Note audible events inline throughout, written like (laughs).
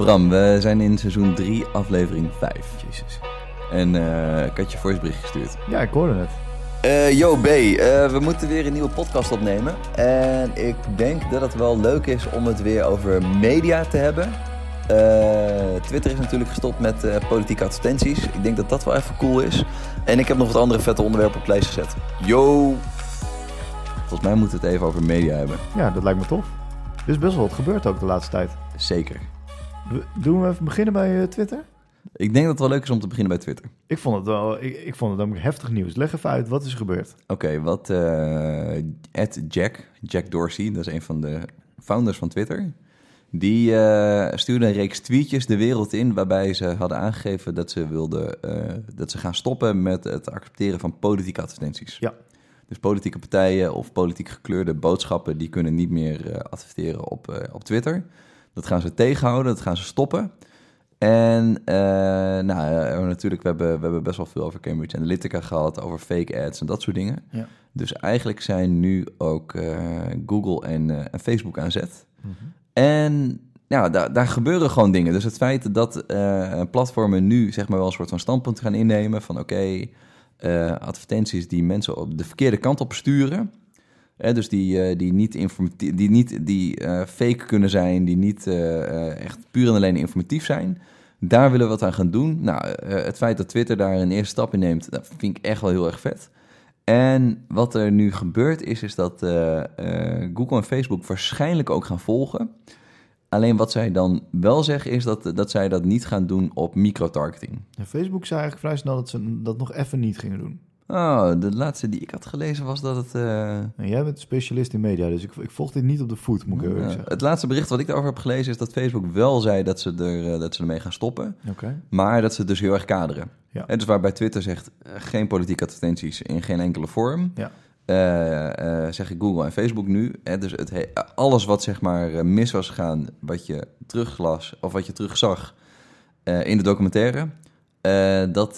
Bram, we zijn in seizoen 3, aflevering 5. Jezus. En eh, ik had je voicebericht gestuurd. Ja, ik hoorde het. Eh yo B, eh, we moeten weer een nieuwe podcast opnemen. En ik denk dat het wel leuk is om het weer over media te hebben. Twitter is natuurlijk gestopt met politieke advertenties. Ik denk dat dat wel even cool is. En ik heb nog wat andere vette onderwerpen op lijst gezet. Yo! Volgens mij moeten we het even over media hebben. Ja, dat lijkt me tof. Er is best wel wat gebeurd ook de laatste tijd. Zeker. Doen we even beginnen bij eh, Twitter? Ik denk dat het wel leuk is om te beginnen bij Twitter. Ik vond het wel, ik, ik vond het namelijk heftig nieuws. Leg even uit, wat is er gebeurd? Oké, wat Ed Jack, Jack Dorsey, dat is een van de founders van Twitter. Die eh, stuurde een reeks tweetjes de wereld in waarbij ze hadden aangegeven dat ze wilden dat ze gaan stoppen met het accepteren van politieke advertenties. Ja. Dus politieke partijen of politiek gekleurde boodschappen die kunnen niet meer adverteren op, op Twitter. Dat gaan ze tegenhouden, dat gaan ze stoppen. En eh, nou, eh, natuurlijk, we hebben, we hebben best wel veel over Cambridge Analytica gehad, over fake ads en dat soort dingen. Ja. Dus eigenlijk zijn nu ook eh, Google en, en Facebook aan zet. En ja, daar, daar gebeuren gewoon dingen. Dus het feit dat platformen nu zeg maar wel een soort van standpunt gaan innemen van oké, advertenties die mensen op de verkeerde kant op sturen. Hè, dus die, eh, die niet, die, niet die eh, fake kunnen zijn, die niet eh, echt puur en alleen informatief zijn. Daar willen we wat aan gaan doen. Nou, het feit dat Twitter daar een eerste stap in neemt, dat vind ik echt wel heel erg vet. En wat er nu gebeurt is, is dat Google en Facebook waarschijnlijk ook gaan volgen. Alleen wat zij dan wel zeggen is dat, dat zij dat niet gaan doen op microtargeting. En Facebook zei eigenlijk vrij snel dat ze dat nog even niet gingen doen. Oh, de laatste die ik had gelezen was dat het... eh, En jij bent specialist in media, dus ik, ik volg dit niet op de voet, moet ik eerlijk ja, zeggen. het laatste bericht wat ik daarover heb gelezen is dat Facebook wel zei dat ze, er, eh, dat ze ermee gaan stoppen. Oké. Maar dat ze het dus heel erg kaderen. Ja. Hè, dus waarbij Twitter zegt eh, geen politieke advertenties in geen enkele vorm. Ja. Eh, zeggen Google en Facebook nu. Hè, dus het he- alles wat zeg maar mis was gegaan, wat je teruglas of wat je terugzag in de documentaire, dat,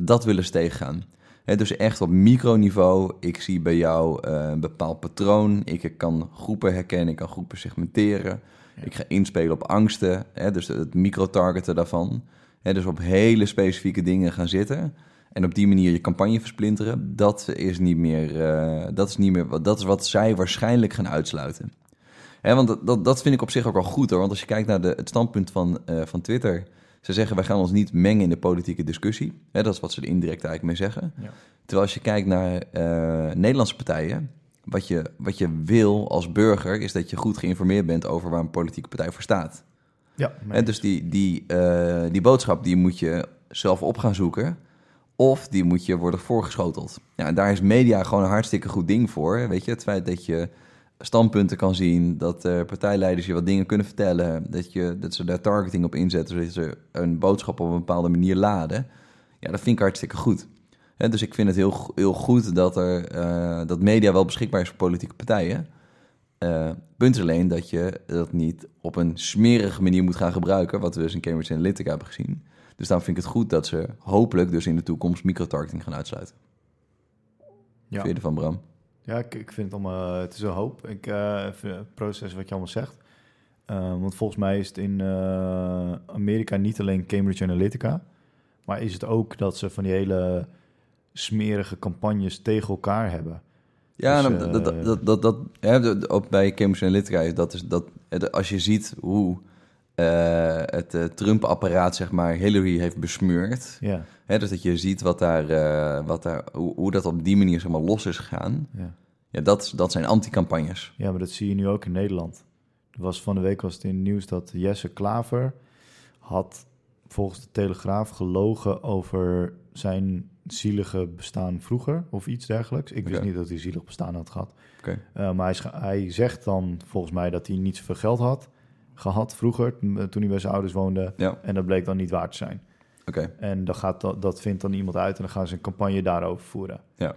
dat willen ze tegengaan. Dus echt op microniveau. Ik zie bij jou eh, een bepaald patroon. Ik kan groepen herkennen, ik kan groepen segmenteren. Ja. Ik ga inspelen op angsten, dus het micro-targeten daarvan. Dus op hele specifieke dingen gaan zitten. En op die manier je campagne versplinteren. Dat is niet meer. eh, dat, is niet meer dat is wat zij waarschijnlijk gaan uitsluiten. Want dat, dat, dat vind ik op zich ook wel goed hoor. Want als je kijkt naar de, het standpunt van, eh, van Twitter. Ze zeggen wij gaan ons niet mengen in de politieke discussie. Hè, dat is wat ze er indirect eigenlijk mee zeggen. Ja. Terwijl als je kijkt naar eh, Nederlandse partijen. Wat je, wat je wil als burger is dat je goed geïnformeerd bent over waar een politieke partij voor staat. Ja, Hè, dus die, die, eh, die boodschap die moet je zelf op gaan zoeken. Of die moet je worden voorgeschoteld. Ja, en daar is media gewoon een hartstikke goed ding voor. Weet je, het feit dat je standpunten kan zien, dat partijleiders je wat dingen kunnen vertellen, dat, je, dat ze daar targeting op inzetten, zodat ze een boodschap op een bepaalde manier laden. Ja, dat vind ik hartstikke goed. Dus ik vind het heel, heel goed dat, er, eh, dat media wel beschikbaar is voor politieke partijen. Eh, punt is alleen dat je dat niet op een smerige manier moet gaan gebruiken, wat we dus in Cambridge Analytica hebben gezien. Dus daarom vind ik het goed dat ze hopelijk dus in de toekomst microtargeting gaan uitsluiten. Ja. vind je ervan, Bram? Ja, ik, ik vind het allemaal, het is een hoop. Ik eh, het proces wat je allemaal zegt. Eh, want volgens mij is het in eh, Amerika niet alleen Cambridge Analytica, maar is het ook dat ze van die hele smerige campagnes tegen elkaar hebben. Ja, Dus, dat, eh, dat, dat, dat, ook bij Cambridge Analytica is dat, is dat als je ziet hoe eh, het eh, Trump-apparaat zeg maar Hillary heeft besmeurd, Ja, hè, dus dat je ziet wat daar, eh, wat daar, hoe, hoe dat op die manier zeg maar los is gegaan, ja. ja, dat, dat zijn anti-campagnes. ja, maar dat zie je nu ook in Nederland. Er was van de week was het in het nieuws dat Jesse Klaver had volgens de Telegraaf gelogen over zijn zielige bestaan vroeger of iets dergelijks. Ik wist niet dat hij zielig bestaan had gehad. Oké. Uh, maar hij, hij zegt dan volgens mij dat hij niet zoveel geld had gehad vroeger, toen hij bij zijn ouders woonde. Ja, En dat bleek dan niet waar te zijn. oké. En dan gaat dat, dat vindt dan iemand uit en dan gaan ze een campagne daarover voeren. Ja.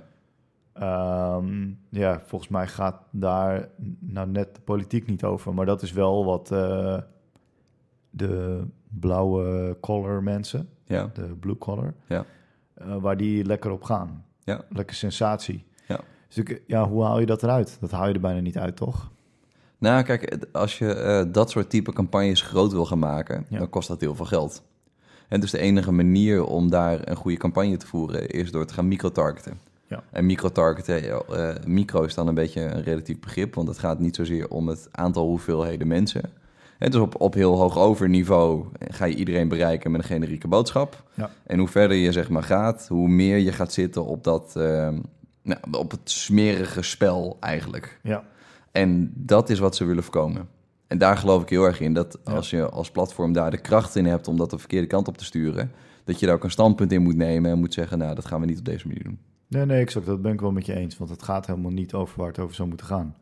Ehm, ja, volgens mij gaat daar nou net de politiek niet over. Maar dat is wel wat eh, de blauwe collar mensen, Ja, de blue collar, Ja. eh, waar die lekker op gaan. Ja. Lekker sensatie. Ja. Dus ik, ja, hoe haal je dat eruit? Dat haal je er bijna niet uit, toch? Nou, kijk, als je eh, dat soort type campagnes groot wil gaan maken, Ja. dan kost dat heel veel geld. En dus de enige manier om daar een goede campagne te voeren is door te gaan microtargeten. Ja. En microtargeten, eh, micro is dan een beetje een relatief begrip, want het gaat niet zozeer om het aantal hoeveelheden mensen. En dus op, op heel hoog overniveau ga je iedereen bereiken met een generieke boodschap. Ja. En hoe verder je zeg maar gaat, hoe meer je gaat zitten op dat, eh, nou, op het smerige spel eigenlijk. Ja, En dat is wat ze willen voorkomen. En daar geloof ik heel erg in dat als je als platform daar de kracht in hebt om dat de verkeerde kant op te sturen, dat je daar ook een standpunt in moet nemen en moet zeggen, nou, dat gaan we niet op deze manier doen. nee, nee, exact. Dat ben ik wel met je eens. Want het gaat helemaal niet over waar het over zou moeten gaan.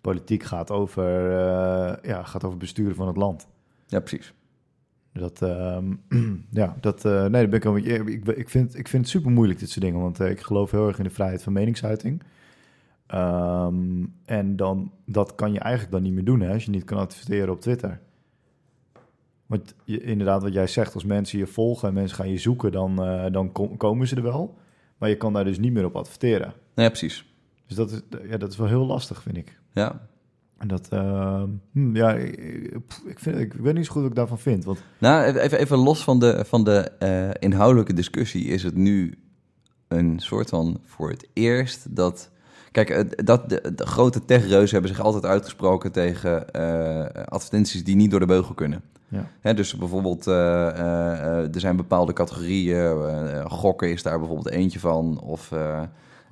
Politiek gaat over, eh, ja, gaat over besturen van het land. Ja, precies. Dat, ehm, (clears throat) ja, dat, eh, nee, dat ben ik wel met je. Ik, ik, vind, ik vind het super moeilijk, dit soort dingen. Want eh, ik geloof heel erg in de vrijheid van meningsuiting. Ehm, en dan, dat kan je eigenlijk dan niet meer doen, hè, als je niet kan adverteren op Twitter. Want je, inderdaad, wat jij zegt, als mensen je volgen en mensen gaan je zoeken, dan, eh, dan kom- komen ze er wel. Maar je kan daar dus niet meer op adverteren. Ja, precies. Dus dat is, ja, dat is wel heel lastig, vind ik. Ja. En dat, ehm, hm, ja, ik, ik- pff, ik, vind, ik weet niet zo goed wat ik daarvan vind. Want Nou, even, even los van de, van de eh, inhoudelijke discussie is het nu een soort van voor het eerst dat... Kijk, het- dat, de, de grote techreuzen hebben zich altijd uitgesproken tegen eh, advertenties die niet door de beugel kunnen. Ja. Hè, dus bijvoorbeeld, eh, eh, eh, er zijn bepaalde categorieën. eh, gokken is daar bijvoorbeeld eentje van. Of eh,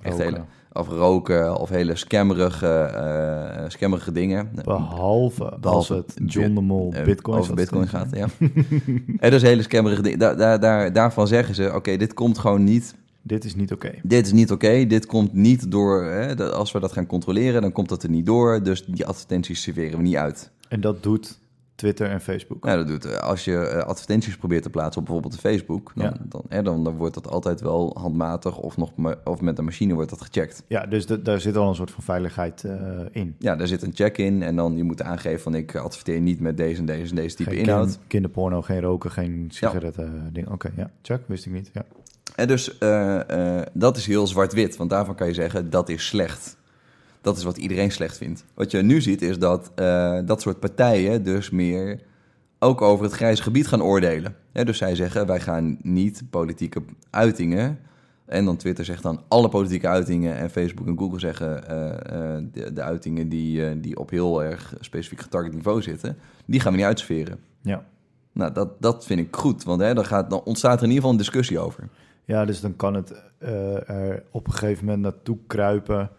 echt roken. hele, of roken, of hele scammerige, eh scammerige dingen. Behalve, als het John de Mol Eh, bitcoins Over bitcoin gaat, ja. (laughs) en dus hele scammerige dingen. Daar, daarvan zeggen ze, oké, dit komt gewoon niet... Dit is niet oké. Dit is niet oké, dit komt niet door... Hè, dat- als we dat gaan controleren, dan komt dat er niet door. Dus die advertenties serveren we niet uit. En dat doet Twitter en Facebook. Nou, dat doet, eh, als je eh, advertenties probeert te plaatsen op bijvoorbeeld Facebook... Dan, Ja. dan, hè, dan, dan wordt dat altijd wel handmatig of, nog of met een machine wordt dat gecheckt. Ja, dus da- daar zit al een soort van veiligheid eh, in. Ja, daar zit een check in en dan je moet aangeven van... ik adverteer niet met deze en deze en deze type geen inhoud. kin- kinderporno, geen roken, geen sigaretten. ding. Oké, ja. Check, wist ik niet. Ja. En dus eh, eh, dat is heel zwart-wit, want daarvan kan je zeggen dat is slecht. Dat is wat iedereen slecht vindt. Wat je nu ziet is dat eh, dat soort partijen dus meer ook over het grijze gebied gaan oordelen. Ja, dus zij zeggen wij gaan niet politieke uitingen. En dan Twitter zegt dan alle politieke uitingen. En Facebook en Google zeggen de, de uitingen die, die op heel erg specifiek getarget niveau zitten. Die gaan we niet uitsferen. Ja. Nou, dat, dat vind ik goed, want hè, dan, gaat, dan ontstaat er in ieder geval een discussie over. Ja, dus dan kan het eh, er op een gegeven moment naartoe kruipen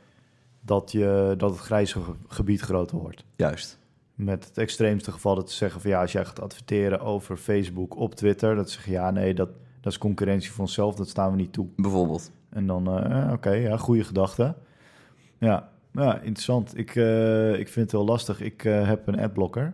dat, je, dat het grijze ge- gebied groter wordt. Juist. Met het extreemste geval dat ze zeggen van ja, als jij gaat adverteren over Facebook op Twitter, dat ze zeggen ja, nee, dat, dat is concurrentie voor onszelf, dat staan we niet toe. Bijvoorbeeld. En dan, eh, oké, ja, goede gedachte. Ja, ja interessant. Ik, eh, ik vind het heel lastig. Ik eh, heb een adblocker.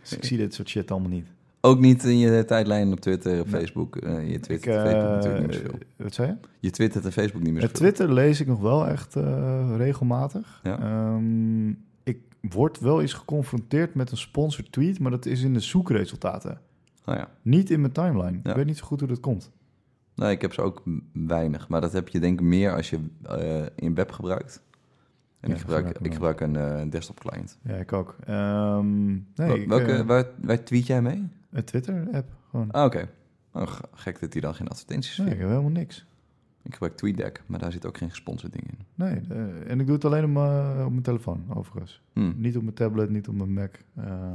Dus ik zie dit soort shit allemaal niet. Ook niet in je tijdlijn op Twitter, op. Facebook. eh, je eh, Facebook natuurlijk niet meer zoveel. wat zei je? Je twittert en Facebook niet meer zoveel. Twitter lees ik nog wel echt eh, regelmatig. Ja. Ehm, ik word wel eens geconfronteerd met een sponsored tweet, maar dat is in de zoekresultaten. Nou ja. Niet in mijn timeline. Ja. Ik weet niet zo goed hoe dat komt. Nee, ik heb ze ook weinig. Maar dat heb je denk ik meer als je eh, in web gebruikt. En Ja, ik gebruik, gebruik ik ik gebruik een eh, desktop client. Ja, ik ook. Ehm, nee, Wel- Welke, eh, waar, waar tweet jij mee? Een Twitter-app gewoon. Ah, oké. Oh, g- gek dat hij dan geen advertenties Nee, ik heb helemaal niks. Ik gebruik TweetDeck, maar daar zit ook geen gesponsord ding in. Nee, en ik doe het alleen op mijn, op mijn telefoon, overigens. Hm. Niet op mijn tablet, niet op mijn Mac. Eh,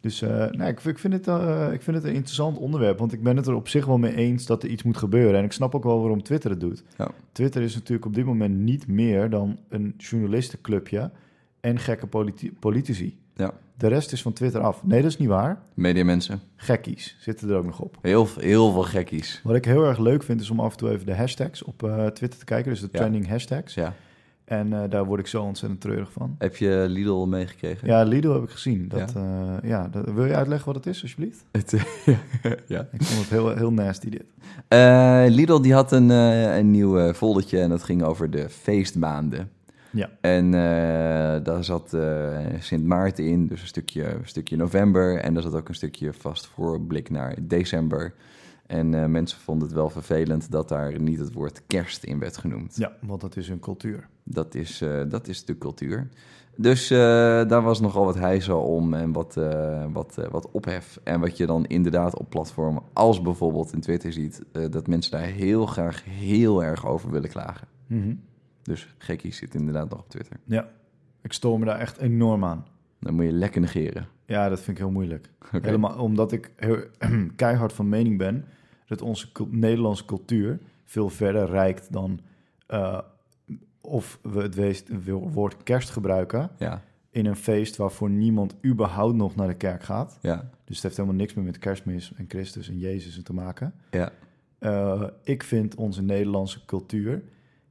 dus eh, nee, ik, ik, vind het, eh, ik vind het een interessant onderwerp, want ik ben het er op zich wel mee eens dat er iets moet gebeuren. En ik snap ook wel waarom Twitter het doet. Ja. Twitter is natuurlijk op dit moment niet meer dan een journalistenclubje en gekke politi- politici. Ja. De rest is van Twitter af. Nee, dat is niet waar. Media mensen. Gekkies zitten er ook nog op. Heel, heel veel gekkies. Wat ik heel erg leuk vind, is om af en toe even de hashtags op eh, Twitter te kijken. Dus de Ja. trending hashtags. Ja. En eh, daar word ik zo ontzettend treurig van. Heb je Lidl meegekregen? Ja, Lidl heb ik gezien. Dat, ja. ja, dat, wil je uitleggen wat het is, alsjeblieft? (laughs) Het, ja. Ik vond het heel, heel nasty, dit. Eh, Lidl die had een, eh, een nieuw eh, foldertje en dat ging over de feestmaanden. Ja. En eh, daar zat eh, Sint Maarten in, dus een stukje, een stukje november. En daar zat ook een stukje vast voorblik naar december. En eh, mensen vonden het wel vervelend dat daar niet het woord kerst in werd genoemd. Ja, want dat is hun cultuur. Dat is, dat is de cultuur. Dus daar was nogal wat hijzel om en wat, wat, wat ophef. En wat je dan inderdaad op platformen als bijvoorbeeld in Twitter ziet... dat mensen daar heel graag heel erg over willen klagen. Mhm. Dus gekkies zit inderdaad nog op Twitter. Ja, ik stoor me daar echt enorm aan. Dan moet je lekker negeren. Ja, dat vind ik heel moeilijk. Oké. Helemaal omdat ik heel, (clears throat) keihard van mening ben dat onze Nederlandse cultuur veel verder reikt dan eh, of we het weest- woord kerst gebruiken Ja, in een feest waarvoor niemand überhaupt nog naar de kerk gaat. ja, Dus het heeft helemaal niks meer met kerstmis en Christus en Jezus te maken. ja. Eh, ik vind onze Nederlandse cultuur.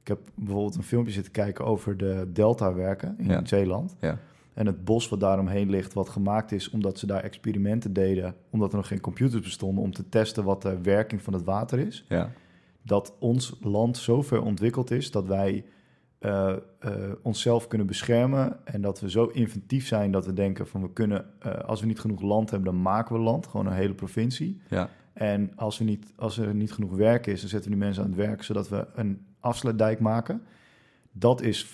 Ik heb bijvoorbeeld een filmpje zitten kijken over de Delta-werken in Ja. Zeeland. Ja. En het bos wat daaromheen ligt, wat gemaakt is omdat ze daar experimenten deden, omdat er nog geen computers bestonden, om te testen wat de werking van het water is. ja. Dat ons land zo ver ontwikkeld is dat wij eh, eh, onszelf kunnen beschermen en dat we zo inventief zijn dat we denken van we kunnen, eh, als we niet genoeg land hebben, dan maken we land, gewoon een hele provincie. ja. En als, we niet, als er niet genoeg werk is, dan zetten we die mensen aan het werk zodat we een afsluitdijk maken. Dat is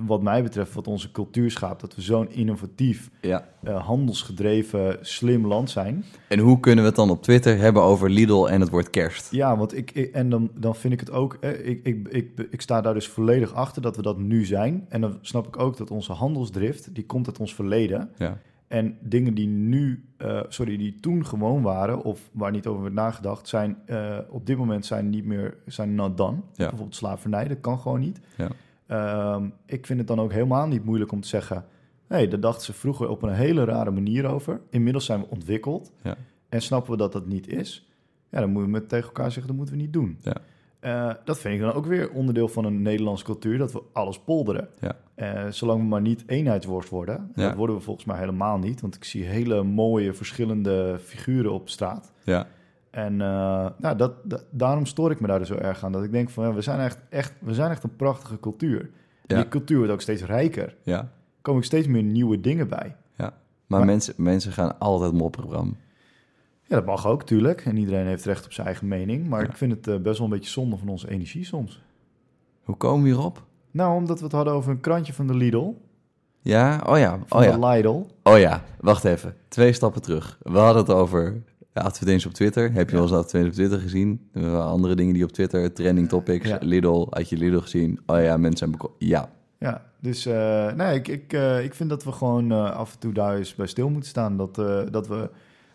wat mij betreft wat onze cultuur schaapt. Dat we zo'n innovatief, ja. eh, handelsgedreven, slim land zijn. En hoe kunnen we het dan op Twitter hebben over Lidl en het woord kerst? Ja, want ik, ik- en dan, dan vind ik het ook. eh, ik, ik, ik, ik sta daar dus volledig achter dat we dat nu zijn. En dan snap ik ook dat onze handelsdrift, die komt uit ons verleden. Ja, En dingen die nu, eh, sorry, die toen gewoon waren, of waar niet over werd nagedacht, zijn eh, op dit moment zijn niet meer, zijn not done. Ja. Bijvoorbeeld slavernij, dat kan gewoon niet. Ja. Ehm, ik vind het dan ook helemaal niet moeilijk om te zeggen, hé, hey, daar dachten ze vroeger op een hele rare manier over. Inmiddels zijn we ontwikkeld Ja. en snappen we dat dat niet is. Ja, dan moeten we met tegen elkaar zeggen, dat moeten we niet doen. Ja. Eh, dat vind ik dan ook weer onderdeel van een Nederlandse cultuur, dat we alles polderen. Ja. Eh, zolang we maar niet eenheidsworst worden. En Ja. Dat worden we volgens mij helemaal niet. Want ik zie hele mooie verschillende figuren op straat. ja, En eh, nou, dat, dat- daarom stoor ik me daar dus zo erg aan. Dat ik denk van, ja, we, zijn echt, echt, we zijn echt een prachtige cultuur. En Ja. die cultuur wordt ook steeds rijker. Er ja. komen ook steeds meer nieuwe dingen bij. Maar, Maar- mensen, mensen gaan altijd mopperen, Bram. Ja, dat mag ook, tuurlijk. En iedereen heeft recht op zijn eigen mening. Maar Ja. ik vind het eh, best wel een beetje zonde van onze energie soms. Hoe komen we hierop? Nou, omdat we het hadden over een krantje van de Lidl. Ja, oh ja, Van oh ja. de Lidl. Oh ja, wacht even. Twee stappen terug. We hadden het over advertenties op Twitter. Heb je wel eens advertenties op Twitter gezien? Er andere dingen die op Twitter, trending topics, Ja. Lidl. Had je Lidl gezien? Oh ja, mensen beko- Ja, Ja, dus eh, nee, ik, ik, eh, ik vind dat we gewoon eh, af en toe daar eens bij stil moeten staan. Dat, dat, we,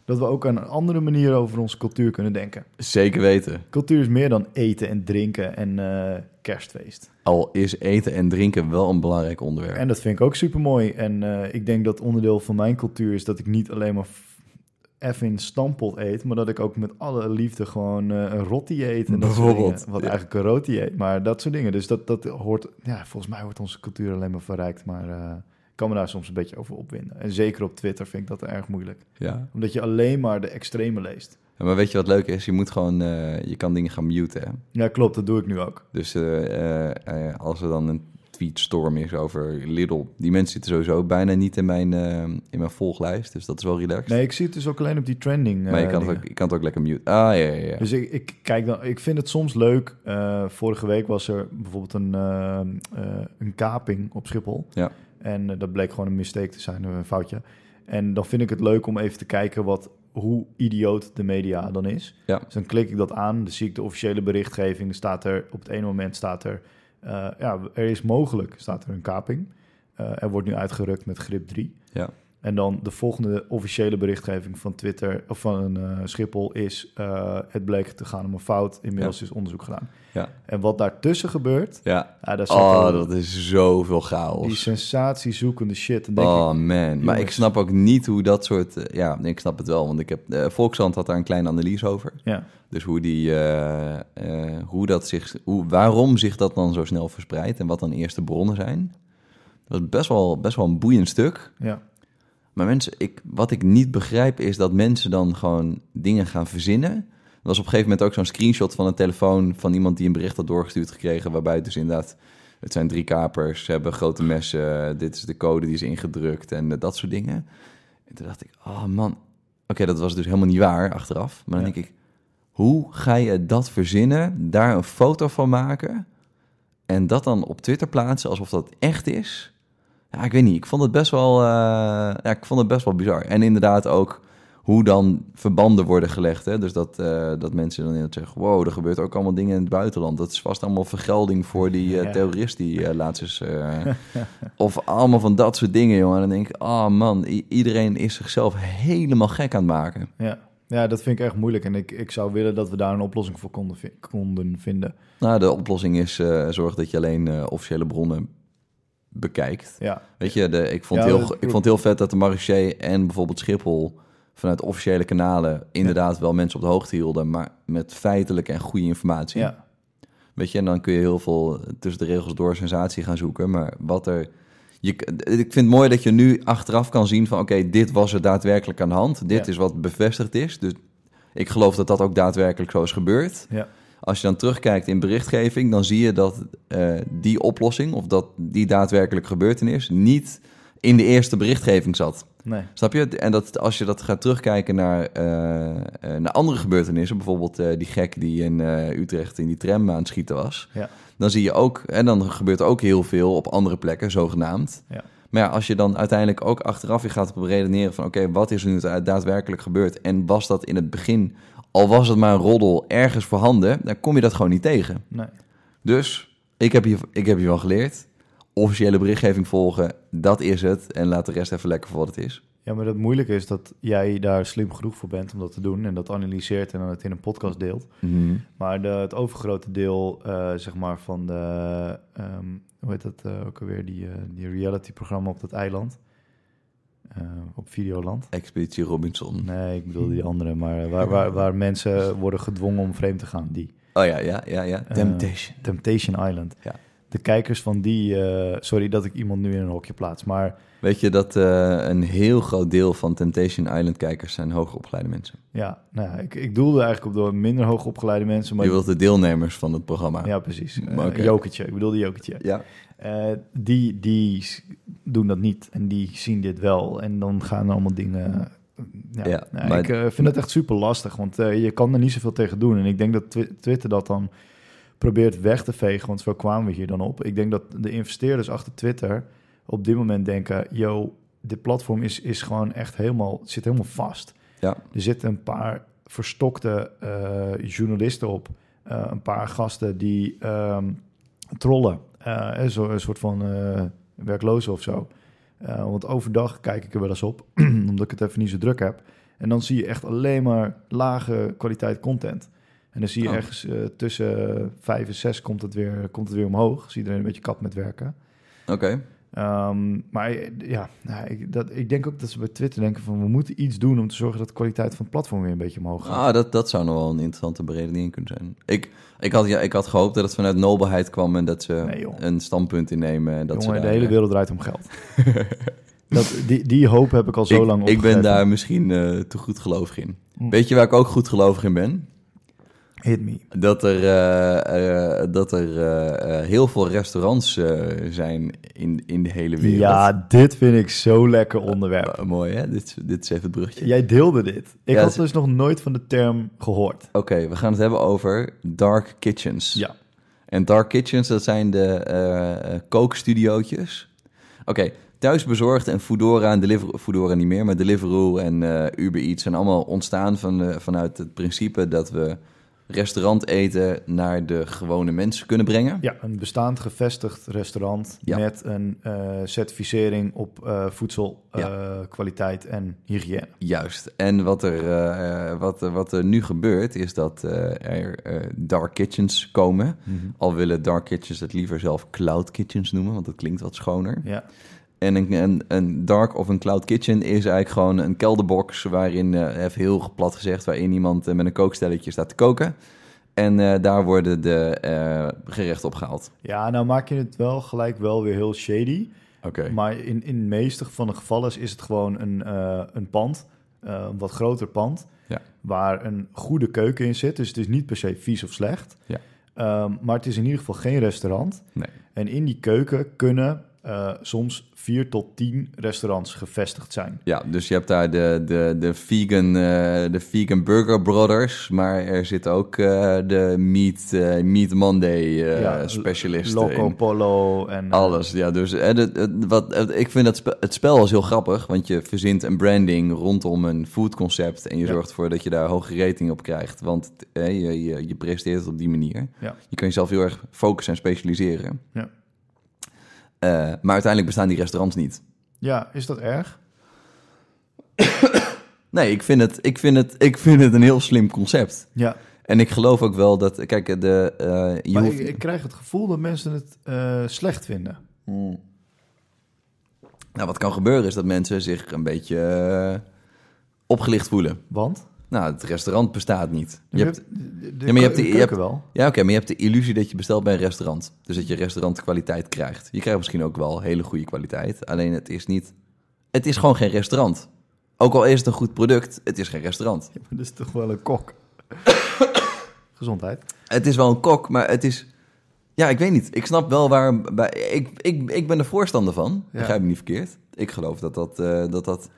dat we ook aan een andere manier over onze cultuur kunnen denken. zeker weten. Cultuur is meer dan eten en drinken en eh, kerstfeest. Al is eten en drinken wel een belangrijk onderwerp. En dat vind ik ook super mooi. En eh, ik denk dat onderdeel van mijn cultuur is dat ik niet alleen maar even in stampot eet, maar dat ik ook met alle liefde gewoon eh, een rotti eet. En dat Bijvoorbeeld, dingen. Wat ja. eigenlijk een roti eet. Maar dat soort dingen. Dus dat, dat hoort, ja, volgens mij wordt onze cultuur alleen maar verrijkt. Maar kan me daar soms een beetje over opwinden. En zeker op Twitter vind ik dat erg moeilijk. Ja. Omdat je alleen maar de extreme leest. Ja, Maar weet je wat leuk is? Je moet gewoon, eh, je kan dingen gaan muten. Hè? Ja, klopt. Dat doe ik nu ook. Dus eh, eh, als er dan een tweetstorm is over Lidl, die mensen zitten sowieso bijna niet in mijn, in mijn volglijst. Dus dat is wel relaxed. Nee, ik zie het dus ook alleen op die trending. maar je kan, het ook, je kan het ook lekker muten. Ah, ja, ja, ja. Dus ik, ik, kijk dan, ik vind het soms leuk. Vorige week was er bijvoorbeeld een, een kaping op Schiphol. Ja. En eh, dat bleek gewoon een mistake te zijn, een foutje. En dan vind ik het leuk om even te kijken wat, hoe idioot de media dan is. Ja. Dus dan klik ik dat aan, dan zie ik de officiële berichtgeving. Staat er, op het ene moment staat er, eh, ja, er is mogelijk, staat er een kaping. Eh, er wordt nu uitgerukt met grip 3. Ja. En dan de volgende officiële berichtgeving van Twitter of van eh, Schiphol is: eh, het bleek te gaan om een fout. Inmiddels is onderzoek gedaan. Ja. En wat daartussen gebeurt, ja. dat is Oh, dat is zoveel die chaos. sensatiezoekende shit. Denk Oh ik, man, maar ik snap ook niet hoe dat soort... eh, ja, ik snap het wel, want ik heb... Volkshand had daar een kleine analyse over. ja, Dus hoe die, hoe dat zich, hoe, waarom zich dat dan zo snel verspreidt en wat dan eerst de bronnen zijn. Dat is best wel, best wel een boeiend stuk. ja, Maar mensen, ik, wat ik niet begrijp is dat mensen dan gewoon dingen gaan verzinnen. Er was op een gegeven moment ook zo'n screenshot van een telefoon van iemand die een bericht had doorgestuurd gekregen. Waarbij dus inderdaad, het zijn drie kapers, ze hebben grote messen, dit is de code die is ingedrukt en dat soort dingen. En toen dacht ik, oh man, oké, dat was dus helemaal niet waar achteraf. Maar dan Ja. denk ik, Hoe ga je dat verzinnen, daar een foto van maken en dat dan op Twitter plaatsen alsof dat echt is? Ja, ik weet niet. Ik vond het best wel, eh, ja, ik vond het best wel bizar. En inderdaad ook hoe dan verbanden worden gelegd. Hè? Dus dat, eh, dat mensen dan inderdaad zeggen... wow, er gebeurt ook allemaal dingen in het buitenland. Dat is vast allemaal vergelding voor die Ja. terrorist die eh, laatst is... of allemaal van dat soort dingen, jongen. En dan denk ik, oh man, iedereen is zichzelf helemaal gek aan het maken. Ja. ja, dat vind ik echt moeilijk. En ik, ik zou willen dat we daar een oplossing voor konden, konden vinden. Nou, de oplossing is zorg dat je alleen officiële bronnen bekijkt. Ja, Weet je, de, ik, vond Ja, heel, ik vond het heel vet dat de Marché en bijvoorbeeld Schiphol vanuit officiële kanalen inderdaad wel mensen op de hoogte hielden, maar met feitelijke en goede informatie. ja. Weet je, en dan kun je heel veel tussen de regels door sensatie gaan zoeken. Maar wat er. Je, ik vind het mooi dat je nu achteraf kan zien van oké, dit was er daadwerkelijk aan de hand. Dit Ja. is wat bevestigd is. Dus ik geloof dat dat ook daadwerkelijk zo is gebeurd. ja. Als je dan terugkijkt in berichtgeving, dan zie je dat eh, die oplossing of dat die daadwerkelijk gebeurtenis niet in de eerste berichtgeving zat. Nee. Snap je? En dat als je dat gaat terugkijken naar, eh, eh, naar andere gebeurtenissen, bijvoorbeeld die gek die in Utrecht in die tram aan het schieten was, Ja. dan zie je ook, en dan gebeurt er ook heel veel op andere plekken, zogenaamd. Ja. Maar ja, als je dan uiteindelijk ook achteraf je gaat redeneren van oké, wat is er nu daadwerkelijk gebeurd? En was dat in het begin, al was het maar een roddel, ergens voorhanden, dan kom je dat gewoon niet tegen. Nee. Dus ik heb, hier, ik heb hiervan geleerd. Officiële berichtgeving volgen, dat is het. En laat de rest even lekker voor wat het is. Ja, maar het moeilijke is dat jij daar slim genoeg voor bent om dat te doen en dat analyseert en dan het in een podcast deelt. Maar de, het overgrote deel, eh, zeg maar, van de, ehm, hoe heet dat eh, ook alweer, die, eh, die reality-programma op dat eiland, Eh, op Videoland. Expeditie Robinson. Nee, ik bedoel die (laughs) andere, maar eh, waar, waar, waar mensen (laughs) worden gedwongen om vreemd te gaan, die. Oh ja, ja, ja, ja. Eh, Temptation. Temptation Island. Ja. De kijkers van die, sorry dat ik iemand nu in een hokje plaats, maar Weet je dat een heel groot deel van Temptation Island kijkers zijn hoogopgeleide mensen? ja, nou ja, ik, ik doelde eigenlijk op de minder hoogopgeleide mensen, maar Je wilt de deelnemers van het programma. ja, precies. (laughs) Maar oké. Jokertje, ik bedoel die Jokertje. Ja. Die, die doen dat niet en die zien dit wel. En dan gaan er allemaal dingen. Ja, Ja, nou, maar- ik eh, vind het echt super lastig, want eh, je kan er niet zoveel tegen doen. En ik denk dat Twi- Twitter dat dan probeert weg te vegen, want zo kwamen we hier dan op. Ik denk dat de investeerders achter Twitter op dit moment denken: yo, dit platform is, is gewoon echt helemaal, zit helemaal vast. Ja. Er zitten een paar verstokte eh, journalisten op, een paar gasten die ehm, trollen, zo, een soort van werklozen of zo. Eh, want overdag kijk ik er wel eens op, (clears throat) omdat ik het even niet zo druk heb. En dan zie je echt alleen maar lage kwaliteit content. En dan zie je Oh. ergens eh, tussen vijf en zes komt het, weer, komt het weer omhoog. Zie iedereen een beetje kap met werken. Oké. Ehm, maar eh, ja, nou, ik, dat, ik denk ook dat ze bij Twitter denken van... we moeten iets doen om te zorgen dat de kwaliteit van het platform weer een beetje omhoog gaat. Ah, dat, dat zou nog wel een interessante beredening kunnen zijn. Ik, ik, had, ja, ik had gehoopt dat het vanuit nobelheid kwam en dat ze Nee, een standpunt innemen. En dat ze de hele wereld draait om geld. (laughs) dat, die, die hoop heb ik al zo ik, lang ik ben opgegeven. daar misschien eh, te goed gelovig in. Hm. Weet je waar ik ook goed gelovig in ben? Hit me. Dat er, eh, eh, dat er eh, heel veel restaurants zijn in, in de hele wereld. Ja, dit vind ik zo lekker onderwerp. Mooi hè, dit, dit is even het bruggetje. Jij deelde dit. Ik Ja, had dus nog nooit van de term gehoord. Oké, we gaan het hebben over dark kitchens. Ja. En dark kitchens, dat zijn de kookstudiootjes. Oké, thuisbezorgd en Foodora en Deliveroo, Foodora niet meer, maar Deliveroo en Uber Eats zijn allemaal ontstaan van, vanuit het principe dat we restauranteten naar de gewone mensen kunnen brengen. Ja, een bestaand gevestigd restaurant Ja. met een eh, certificering op eh voedselkwaliteit en hygiëne. Juist. En wat er, eh, eh, wat, wat er nu gebeurt, is dat eh, er eh, dark kitchens komen. Al willen dark kitchens het liever zelf cloud kitchens noemen, want dat klinkt wat schoner. Ja, En een, een, een dark of een cloud kitchen is eigenlijk gewoon een kelderbox waarin, eh, even heel plat gezegd, waarin iemand eh, met een kookstelletje staat te koken. En eh, daar worden de gerechten opgehaald. ja, nou maak je het wel gelijk wel weer heel shady. Oké. Maar in, in de meeste van de gevallen is, het gewoon een, een pand, een wat groter pand, Ja. waar een goede keuken in zit. Dus het is niet per se vies of slecht. Ja. Ehm, maar het is in ieder geval geen restaurant. Nee. En in die keuken kunnen eh, soms vier tot tien restaurants gevestigd zijn. Ja, dus je hebt daar de, de, de, vegan, eh, de vegan Burger Brothers, maar er zit ook eh, de Meat, meat Monday Ja, specialisten Loco in. Polo en... Alles, ja. Dus eh, het, het- wat, het- ik vind het spel, het spel is heel grappig, want je verzint een branding rondom een foodconcept en je Ja. zorgt ervoor dat je daar hoge rating op krijgt, want je, je, je presenteert het op die manier. Ja. Je kan jezelf heel erg focussen en specialiseren. Ja. Eh, maar uiteindelijk bestaan die restaurants niet. ja, is dat erg? Nee, ik vind het, ik vind het, ik vind het een heel slim concept. Ja, En ik geloof ook wel dat, kijk, de, je hoeft... ik, ik krijg het gevoel dat mensen het eh, slecht vinden. Hmm. Nou, wat kan gebeuren is dat mensen zich een beetje opgelicht voelen. Want? Nou, het restaurant bestaat niet. Je hebt, de, Ja, maar je hebt de je hebt- wel. ja, oké, maar je hebt de illusie dat je bestelt bij een restaurant. Dus dat je restaurantkwaliteit krijgt. Je krijgt misschien ook wel hele goede kwaliteit. Alleen het is niet... Het is gewoon geen restaurant. Ook al is het een goed product, het is geen restaurant. Ja, maar dat is toch wel een kok. (coughs) Gezondheid. Het is wel een kok, maar het is... Ja, ik weet niet. Ik snap wel waar... Bij, ik, ik, ik ben er voorstander van. Ja. Begrijp me niet verkeerd. Ik geloof dat dat, eh, dat dat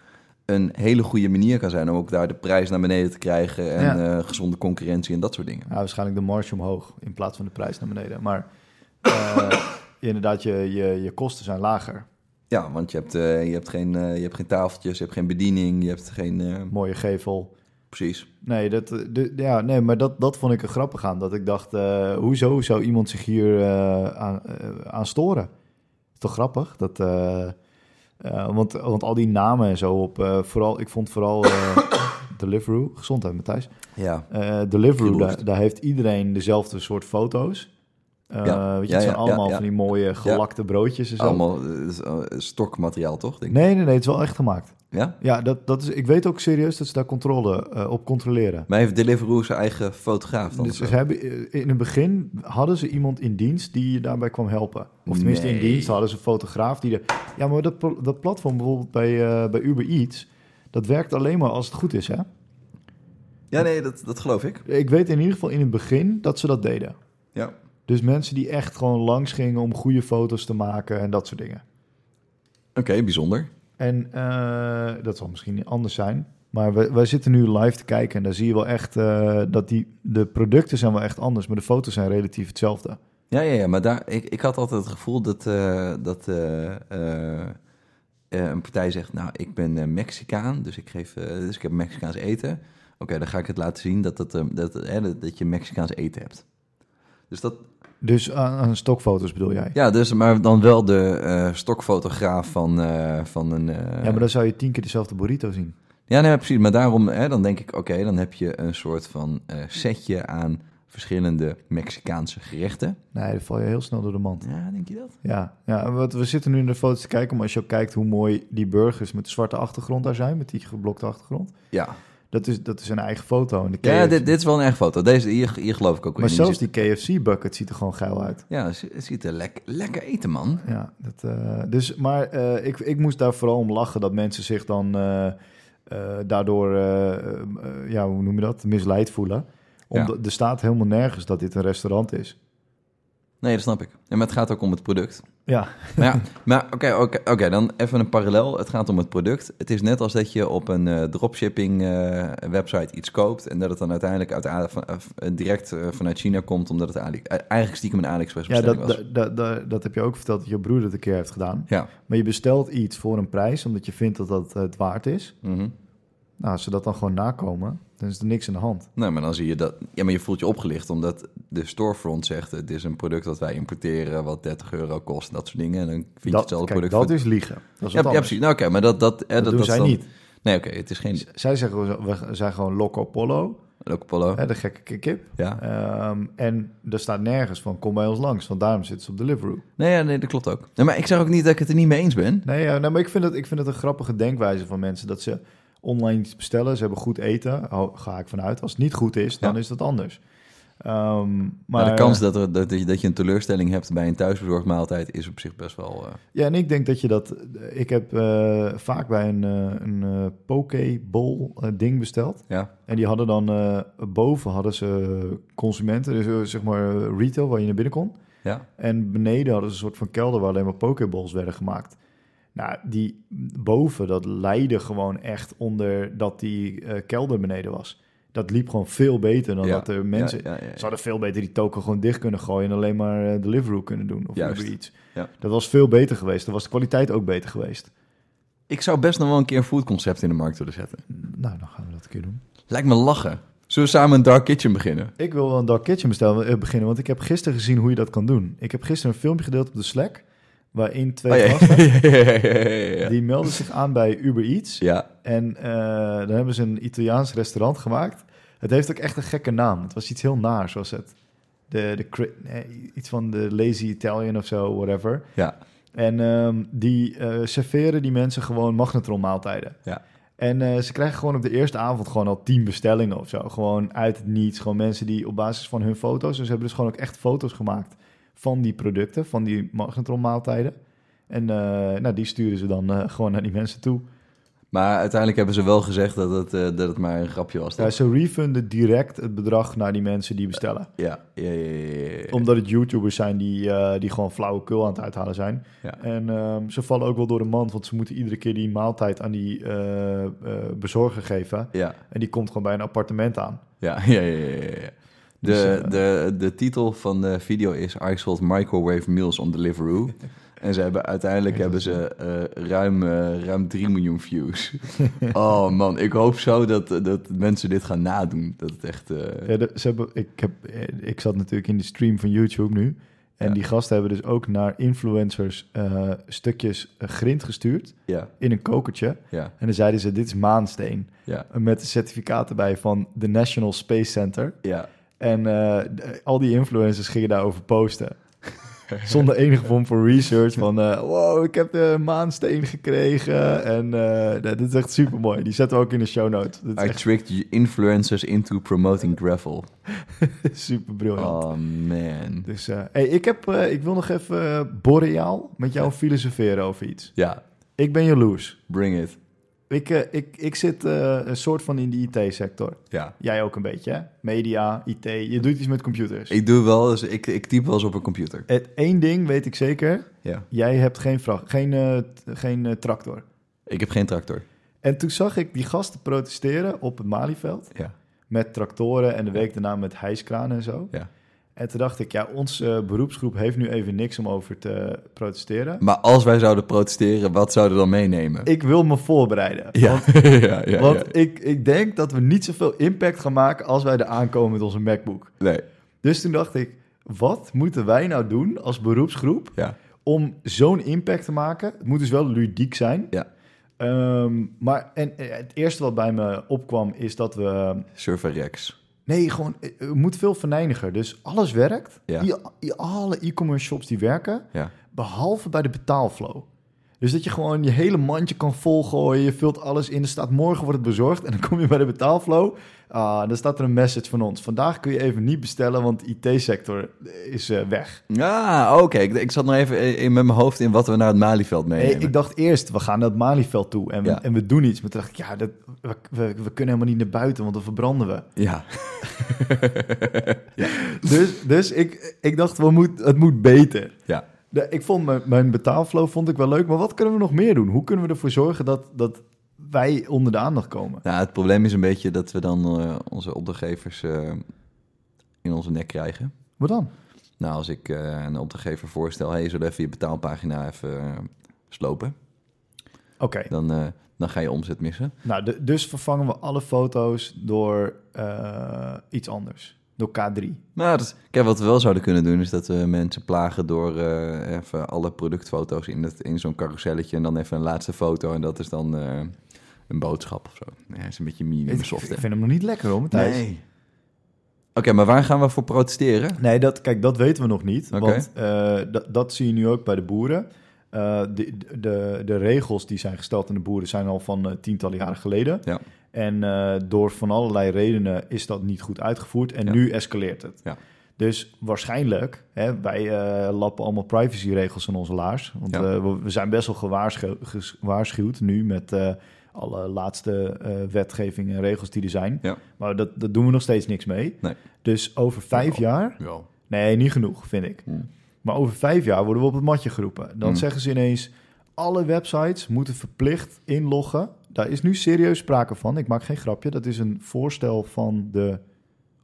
een hele goede manier kan zijn... om ook daar de prijs naar beneden te krijgen... en Ja. eh, gezonde concurrentie en dat soort dingen. Ja, waarschijnlijk de marge omhoog in plaats van de prijs naar beneden. Maar eh, (coughs) inderdaad, je, je, je kosten zijn lager. Ja, want je hebt, eh, je, hebt geen, je hebt geen tafeltjes, je hebt geen bediening, je hebt geen... Mooie gevel. precies. Nee, dat, de, ja, nee maar dat, dat vond ik er grappig aan. Dat ik dacht, hoezo zou iemand zich hier aan, aan storen? Toch grappig? Dat, eh, want, want al die namen en zo op... eh, vooral, ik vond vooral eh (coughs) Deliveroo... Gezondheid, Matthijs. Ja, Deliveroo, daar heeft iedereen dezelfde soort foto's. Ja. Weet je, het zijn allemaal van die mooie gelakte broodjes en zo. allemaal eh, eh, stokmateriaal, toch? Denk ik. Nee, nee, nee, het is wel echt gemaakt. Ja? Ja, dat, dat is, ik weet ook serieus dat ze daar controle op controleren. Maar heeft Deliveroo zijn eigen fotograaf dan? Dus ze hebben, in het begin hadden ze iemand in dienst die je daarbij kwam helpen. Of tenminste in dienst hadden ze een fotograaf die... De, ja, maar dat, dat platform bijvoorbeeld bij, bij Uber Eats... dat werkt alleen maar als het goed is, hè? Ja, nee, dat, dat geloof ik. Ik weet in ieder geval in het begin dat ze dat deden. Ja. Dus mensen die echt gewoon langs gingen om goede foto's te maken en dat soort dingen. Oké, bijzonder. En eh, dat zal misschien anders zijn. Maar wij, wij zitten nu live te kijken en daar zie je wel echt eh, dat die, de producten zijn wel echt anders, maar de foto's zijn relatief hetzelfde. Ja, ja, ja, maar daar, ik, ik had altijd het gevoel dat, eh, dat een partij zegt... nou, ik ben Mexicaan, dus ik, geef, dus ik heb Mexicaans eten. Oké, dan ga ik het laten zien dat, dat, eh, dat, dat je Mexicaans eten hebt. Dus dat, Dus aan, aan stokfoto's bedoel jij? ja, dus, maar dan wel de eh, stokfotograaf van, eh, van een... eh, Ja, maar dan zou je tien keer dezelfde burrito zien. Ja, nee, precies. Maar daarom, hè, dan denk ik, oké, dan heb je een soort van setje aan verschillende Mexicaanse gerechten. Nee, dan val je heel snel door de mand. Ja, denk je dat? Ja, ja wat, we zitten nu in de foto's te kijken, maar als je ook kijkt hoe mooi die burgers met de zwarte achtergrond daar zijn, met die geblokte achtergrond. Ja. Dat is, dat is een eigen foto. En de Ja, KFC dit, dit is wel een erg foto. Deze, hier, hier geloof ik ook maar in. zelfs die KFC-bucket ziet er gewoon geil uit. Ja, het ziet- er lek, lekker eten, man. Ja, dat, eh, dus, maar eh, ik, ik moest daar vooral om lachen dat mensen zich dan eh, daardoor, ja, hoe noem je dat, misleid voelen. Omdat, Er staat helemaal nergens dat dit een restaurant is. Nee, dat snap ik. Ja, maar het gaat ook om het product. Ja, Maar ja, maar oké, oké, oké, dan even een parallel. Het gaat om het product. Het is net als dat je op een eh, dropshipping eh, website iets koopt... en dat het dan uiteindelijk uit, eh, direct vanuit China komt... omdat het Ali, eigenlijk stiekem een AliExpress ja bestelling dat, was. dat, dat, dat, dat heb je ook verteld dat je broer het een keer heeft gedaan. Ja. Maar je bestelt iets voor een prijs omdat je vindt dat dat het waard is. Mhm. Nou, als ze dat dan gewoon nakomen, dan is er niks aan de hand. Nou, maar dan zie je dat... Ja, maar je voelt je opgelicht omdat de storefront zegt... het is een product dat wij importeren wat 30 euro kost en dat soort dingen. En dan vind je dat, hetzelfde kijk, product... dat voor- is liegen. Dat is ja, precies. Nou, oké, maar dat... Dat, eh, Dat, dat, doen dat zij dan- niet. Nee, oké, het is geen Z- Zij zeggen, we zijn gewoon Loco Polo, Loco Polo. hè, de gekke kip. Ja. Ehm, en er staat nergens van, kom bij ons langs, want daarom zitten ze op Deliveroo. Nee, ja, nee, dat klopt ook. Nee, maar ik zeg ook niet dat ik het er niet mee eens ben. Nee, ja, nou, maar ik vind, het, ik vind het een grappige denkwijze van mensen, dat ze online iets bestellen, ze hebben goed eten, ga ik vanuit. Als het niet goed is, dan Ja. is dat anders. Ehm, maar de kans dat, er, dat, je- dat je een teleurstelling hebt bij een thuisbezorgd maaltijd is op zich best wel... eh, Ja, en ik denk dat je dat... Ik heb eh, vaak bij een, eh een eh, eh, ding besteld. ja. En die hadden dan... eh, boven hadden ze consumenten, dus eh, zeg maar eh, retail, waar je naar binnen kon. Ja. En beneden hadden ze een soort van kelder waar alleen maar pokeballs werden gemaakt. Nou, die boven, dat leidde gewoon echt onder dat die eh, kelder beneden was. Dat liep gewoon veel beter dan Ja. dat er mensen... Ja, ja. Ze hadden veel beter die token gewoon dicht kunnen gooien en alleen maar uh, Deliveroo kunnen doen of Juist. Iets. Dat was veel beter geweest. Dan was de kwaliteit ook beter geweest. Ik zou best nog wel een keer een foodconcept in de markt willen zetten. Nou, dan gaan we dat een keer doen. Lijkt me lachen. Zullen we samen een dark kitchen beginnen? Ik wil wel een dark kitchen bestellen, eh, beginnen, want ik heb gisteren gezien hoe je dat kan doen. Ik heb gisteren een filmpje gedeeld op de Slack, waarin twee Oh, gasten, ja, ja, die melden zich aan bij Uber Eats. Ja, En eh, dan hebben ze een Italiaans restaurant gemaakt. Het heeft ook echt een gekke naam. Het was iets heel naar, zoals het. De, de, nee, iets van de Lazy Italian of zo, whatever. ja, En ehm, die eh, serveren die mensen gewoon magnetron maaltijden. ja. En eh, ze krijgen gewoon op de eerste avond gewoon al tien bestellingen of zo. Gewoon uit het niets. Gewoon mensen die op basis van hun foto's... Dus ze hebben dus gewoon ook echt foto's gemaakt van die producten, van die magnetron maaltijden. En eh, nou, die sturen ze dan eh, gewoon naar die mensen toe. Maar uiteindelijk hebben ze wel gezegd dat het, eh, dat het maar een grapje was. Ja, ze refunden direct het bedrag naar die mensen die bestellen. Ja, ja, ja, ja. Omdat het YouTubers zijn die, eh, die gewoon flauwekul aan het uithalen zijn. Ja. En ehm, ze vallen ook wel door de mand, want ze moeten iedere keer die maaltijd aan die bezorger geven. Ja, En die komt gewoon bij een appartement aan. ja, (laughs) ja, ja, ja, ja. Dus, De, eh, de, de titel van de video is I sold microwave meals on Deliveroo. (laughs) En ze hebben uiteindelijk hebben ze eh, ruim, eh, ruim 3 miljoen views. (laughs) Oh man, ik hoop zo dat, dat mensen dit gaan nadoen. Dat het echt... Ja, de- ze hebben, ik, heb, ik zat natuurlijk in de stream van YouTube nu. En Ja. die gasten hebben dus ook naar influencers stukjes grind gestuurd ja, in een kokertje. ja, En dan zeiden ze, dit is maansteen. ja, Met een certificaat erbij van de National Space Center. ja. En eh, al die influencers gingen daarover posten. (laughs) Zonder enige vorm van research. Van, eh, wow, ik heb de maansteen gekregen. En eh, dit is echt super mooi. Die zetten we ook in de show notes. I echt tricked influencers into promoting gravel. (laughs) super briljant. Oh man. Dus hey, ik, heb, ik wil nog even boreaal met jou filosoferen over iets. Ja, Ik ben jaloers. bring it. Ik, eh, ik, ik zit eh, een soort van in de IT-sector. Ja. Jij ook een beetje, hè? Media, IT. Je doet iets met computers. Ik doe wel, dus ik, ik type wel eens op een computer. Het één ding weet ik zeker. Ja. Jij hebt geen, vracht, geen, eh, geen eh, tractor. Ik heb geen tractor. En toen zag ik die gasten protesteren op het Malieveld. Ja. Met tractoren en de week daarna met hijskranen en zo. Ja. En toen dacht ik, ja, onze eh, beroepsgroep heeft nu even niks om over te protesteren. Maar als wij zouden protesteren, wat zouden we dan meenemen? Ik wil me voorbereiden. ja. Want, (laughs) ja, ja, want. Ik, ik denk dat we niet zoveel impact gaan maken als wij er aankomen met onze MacBook. Nee. Dus toen dacht ik, wat moeten wij nou doen als beroepsgroep Ja. om zo'n impact te maken? Het moet dus wel ludiek zijn. Ja. Ehm, maar en, eh, het eerste wat bij me opkwam is dat we... Server Rex. Nee, gewoon, eh, het moet veel venijniger. Dus alles werkt. Ja. I- i- alle e-commerce shops die werken, Ja. behalve bij de betaalflow. Dus dat je gewoon je hele mandje kan volgooien. Je vult alles in. Er staat morgen wordt het bezorgd. En dan kom je bij de betaalflow. Ah, dan staat er een message van ons. Vandaag kun je even niet bestellen, want de IT-sector is eh, weg. Ja, oké. Ik, ik zat nog even in, met mijn hoofd in wat we naar het Malieveld Nee, meenemen. ik dacht eerst, we gaan naar het Malieveld toe en we, Ja. en we doen iets. Maar toen dacht ik, ja, dat, we, we, we kunnen helemaal niet naar buiten, want dan verbranden we. Ja. (laughs) Dus, dus ik, ik dacht, we moet, het moet beter. Ja. De, ik vond mijn, mijn betaalflow vond ik wel leuk, maar wat kunnen we nog meer doen? Hoe kunnen we ervoor zorgen dat, dat wij onder de aandacht komen? Nou, het probleem is een beetje dat we dan eh, onze opdrachtgevers eh, in onze nek krijgen. Wat dan? Nou, als ik eh, een opdrachtgever voorstel, hey, zullen even je betaalpagina even slopen? Oké, Dan, dan ga je omzet missen. nou, de- dus vervangen we alle foto's door iets anders. Door K3. Nou, dat, kijk, wat we wel zouden kunnen doen, is dat we mensen plagen door eh, even alle productfoto's in, het, in zo'n carouselletje en dan even een laatste foto en dat is dan eh, een boodschap of zo. Ja, dat is een beetje Ik, medium ik soft. hè? vind hem nog niet lekker hoor, Matthijs. Nee. Oké, maar waar gaan we voor protesteren? Nee, dat, kijk, dat weten we nog niet. Oké. Want eh, dat, dat zie je nu ook bij de boeren. De, de, de regels die zijn gesteld aan de boeren zijn al van tientallen jaren geleden. Ja. En eh, door van allerlei redenen is dat niet goed uitgevoerd. En Ja. nu escaleert het. Ja. Dus waarschijnlijk, hè, wij eh, lappen allemaal privacyregels aan onze laars. Want Ja. eh, we, we zijn best wel gewaarschuwd nu met alle laatste eh, wetgeving en regels die er zijn. Maar dat, dat doen we nog steeds niks mee. Nee. Dus over vijf jaar Wel. Nee, niet genoeg, vind ik. Hmm. Maar over vijf jaar worden we op het matje geroepen. Dan Hmm. zeggen ze ineens, alle websites moeten verplicht inloggen. Daar is nu serieus sprake van. Ik maak geen grapje. Dat is een voorstel van de...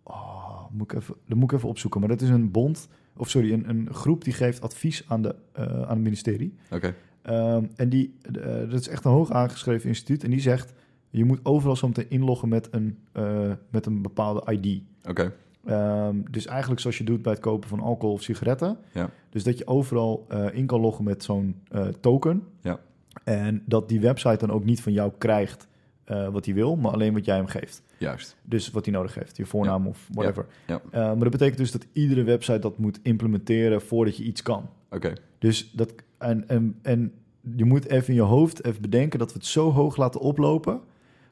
Oh, moet ik even, dat moet ik even opzoeken. Maar dat is een bond, of sorry, een, een groep die geeft advies aan, de, eh, aan het ministerie. Oké. Ehm, en die, eh, dat is echt een hoog aangeschreven instituut. En die zegt, je moet overal zo meteen inloggen met een, eh, met een bepaalde ID. Oké. Ehm, dus eigenlijk zoals je doet bij het kopen van alcohol of sigaretten. Ja. Dus dat je overal in kan loggen met zo'n token. Ja. En dat die website dan ook niet van jou krijgt eh, wat hij wil, maar alleen wat jij hem geeft. Juist. Dus wat hij nodig heeft, je voornaam of whatever. Ja. Eh, maar dat betekent dus dat iedere website dat moet implementeren voordat je iets kan. Oké. Dus dat, en, en, en je moet even in je hoofd even bedenken dat we het zo hoog laten oplopen,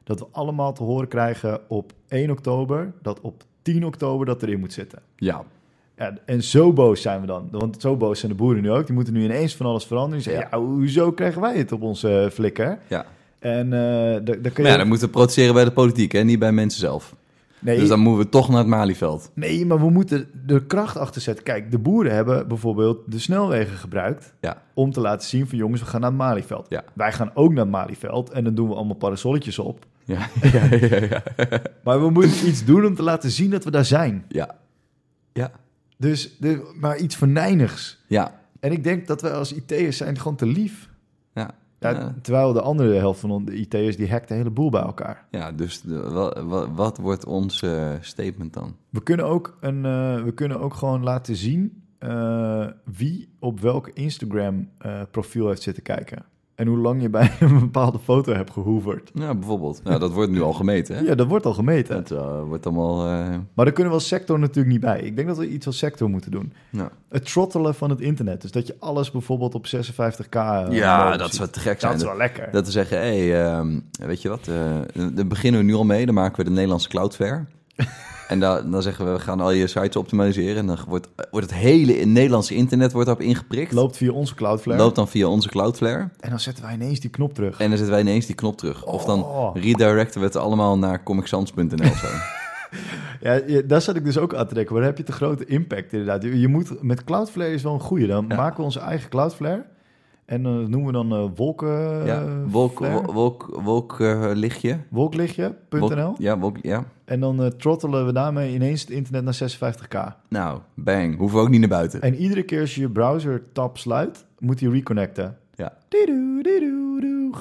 dat we allemaal te horen krijgen op 1 oktober, dat op 10 oktober dat erin moet zitten. Ja. Ja, en zo boos zijn we dan. Want zo boos zijn de boeren nu ook. Die moeten nu ineens van alles veranderen. Die zeggen, ja, hoezo krijgen wij het op onze eh, flikker? Ja. En eh kun je... ja, dan moeten we protesteren bij de politiek, hè? niet bij mensen zelf. nee, Dus dan moeten we toch naar het Malieveld. nee, maar we moeten de kracht achter zetten. Kijk, de boeren hebben bijvoorbeeld de snelwegen gebruikt... Ja. om te laten zien van jongens, we gaan naar het Malieveld. Ja. Wij gaan ook naar het Malieveld en dan doen we allemaal parasolletjes op. Ja. (laughs) ja, ja, ja. Maar we moeten iets doen om te laten zien dat we daar zijn. Ja. Ja. Dus, de, maar iets verneinigs. Ja. En ik denk dat wij als IT'ers zijn gewoon te lief. Ja. Terwijl de andere helft van de IT'ers die hackt de hele boel bij elkaar. Ja, dus de, wat, wat, wat wordt ons eh, statement dan? We kunnen ook, een, eh, we kunnen ook gewoon laten zien eh, wie op welk Instagram profiel heeft zitten kijken. En hoe lang je bij (laughs) een bepaalde foto hebt gehoeverd. Ja, bijvoorbeeld. Nou, dat wordt nu al gemeten, hè? Ja, dat wordt al gemeten. Het eh, wordt allemaal... eh, Maar daar kunnen we als sector natuurlijk niet bij. Ik denk dat we iets als sector moeten doen. nou. Het trottelen van het internet. Dus dat je alles bijvoorbeeld op 56k... eh, Ja, dat ziet. zou te gek Dat zijn. is wel lekker. Dat we zeggen, hé, hey, ehm, weet je wat, daar beginnen we nu al mee. Dan maken we de Nederlandse Cloudflare. (laughs) en dan, dan zeggen we, we gaan al je sites optimaliseren. En dan wordt, wordt het hele Nederlandse internet wordt daarop ingeprikt. Loopt via onze Cloudflare. Loopt dan via onze Cloudflare. En dan zetten wij ineens die knop terug. En dan zetten wij ineens die knop terug. Of dan Oh. redirecten we het allemaal naar comicsans.nl zo. (laughs) Ja, daar zat ik dus ook aan te denken. Maar dan heb je te grote impact inderdaad. Je, je moet, met Cloudflare is wel een goede. Dan Ja. maken we onze eigen Cloudflare. En dan noemen we dan eh wolken... ja, wolk, eh, wolklichtje.nl. Wolk- ja, wolk, ja. En dan eh, trottelen we daarmee ineens het internet naar 56k. Nou, bang. Hoeven we ook niet naar buiten. En iedere keer als je je browser tab sluit, moet hij reconnecten. Ja. Didoe, didoe, doe.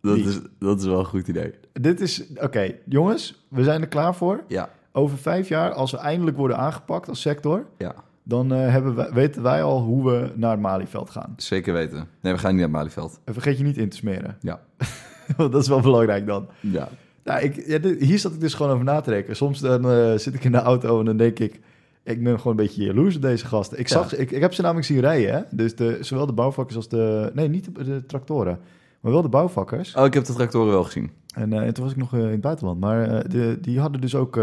Dat is, dat is wel een goed idee. Dit is... Oké, jongens, we zijn er klaar voor. Ja, Over vijf jaar, als we eindelijk worden aangepakt als sector... ja. Dan eh, hebben wij, weten wij al hoe we naar het Malieveld gaan. Zeker weten. Nee, we gaan niet naar het Malieveld. En vergeet je niet in te smeren. Ja. (laughs) Want dat is wel belangrijk dan. Ja. Nou, ik, ja, dit- hier zat ik dus gewoon over na te denken. Soms dan eh, zit ik in de auto en dan denk ik... Ik ben gewoon een beetje jaloers op deze gasten. Ik, zag, ik, ik heb ze namelijk zien rijden, hè. Dus de, zowel de bouwvakkers als de... Nee, niet de, de tractoren. Maar wel de bouwvakkers. Oh, ik heb de tractoren wel gezien. En, eh, en toen was ik nog in het buitenland. Maar de, die hadden dus ook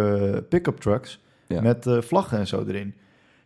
pick-up trucks Ja. met vlaggen en zo erin.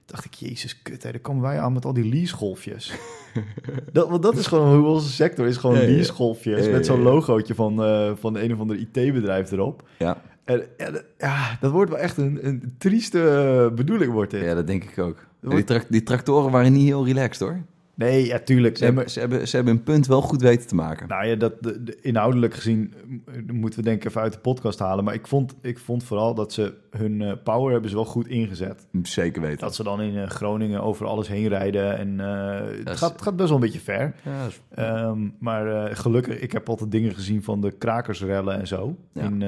Dacht ik, jezus, kut, hè, daar komen wij aan met al die leasegolfjes. (laughs) dat, want dat is gewoon hoe onze sector is, gewoon Ja, leasegolfjes Ja, ja, met zo'n logootje van, eh, van een of ander IT-bedrijf erop. Ja. En ja, dat- ja, dat wordt wel echt een, een trieste eh, bedoeling, wordt dit. ja, dat denk ik ook. Die, die tractoren waren niet heel relaxed, hoor. Nee, ja, tuurlijk. Ze, Nee, hebben, ze, hebben, ze hebben een punt wel goed weten te maken. Nou ja, dat, de, de- inhoudelijk gezien eh, moeten we denk ik even uit de podcast halen. Maar ik vond, ik vond vooral dat ze hun eh, power hebben ze wel goed ingezet. Zeker weten. Dat ze dan in eh, Groningen over alles heen rijden. En het, is- gaat, het gaat best wel een beetje ver. Ja, is- Ehm, maar gelukkig, ik heb altijd dingen gezien van de krakersrellen en zo. Ja. In,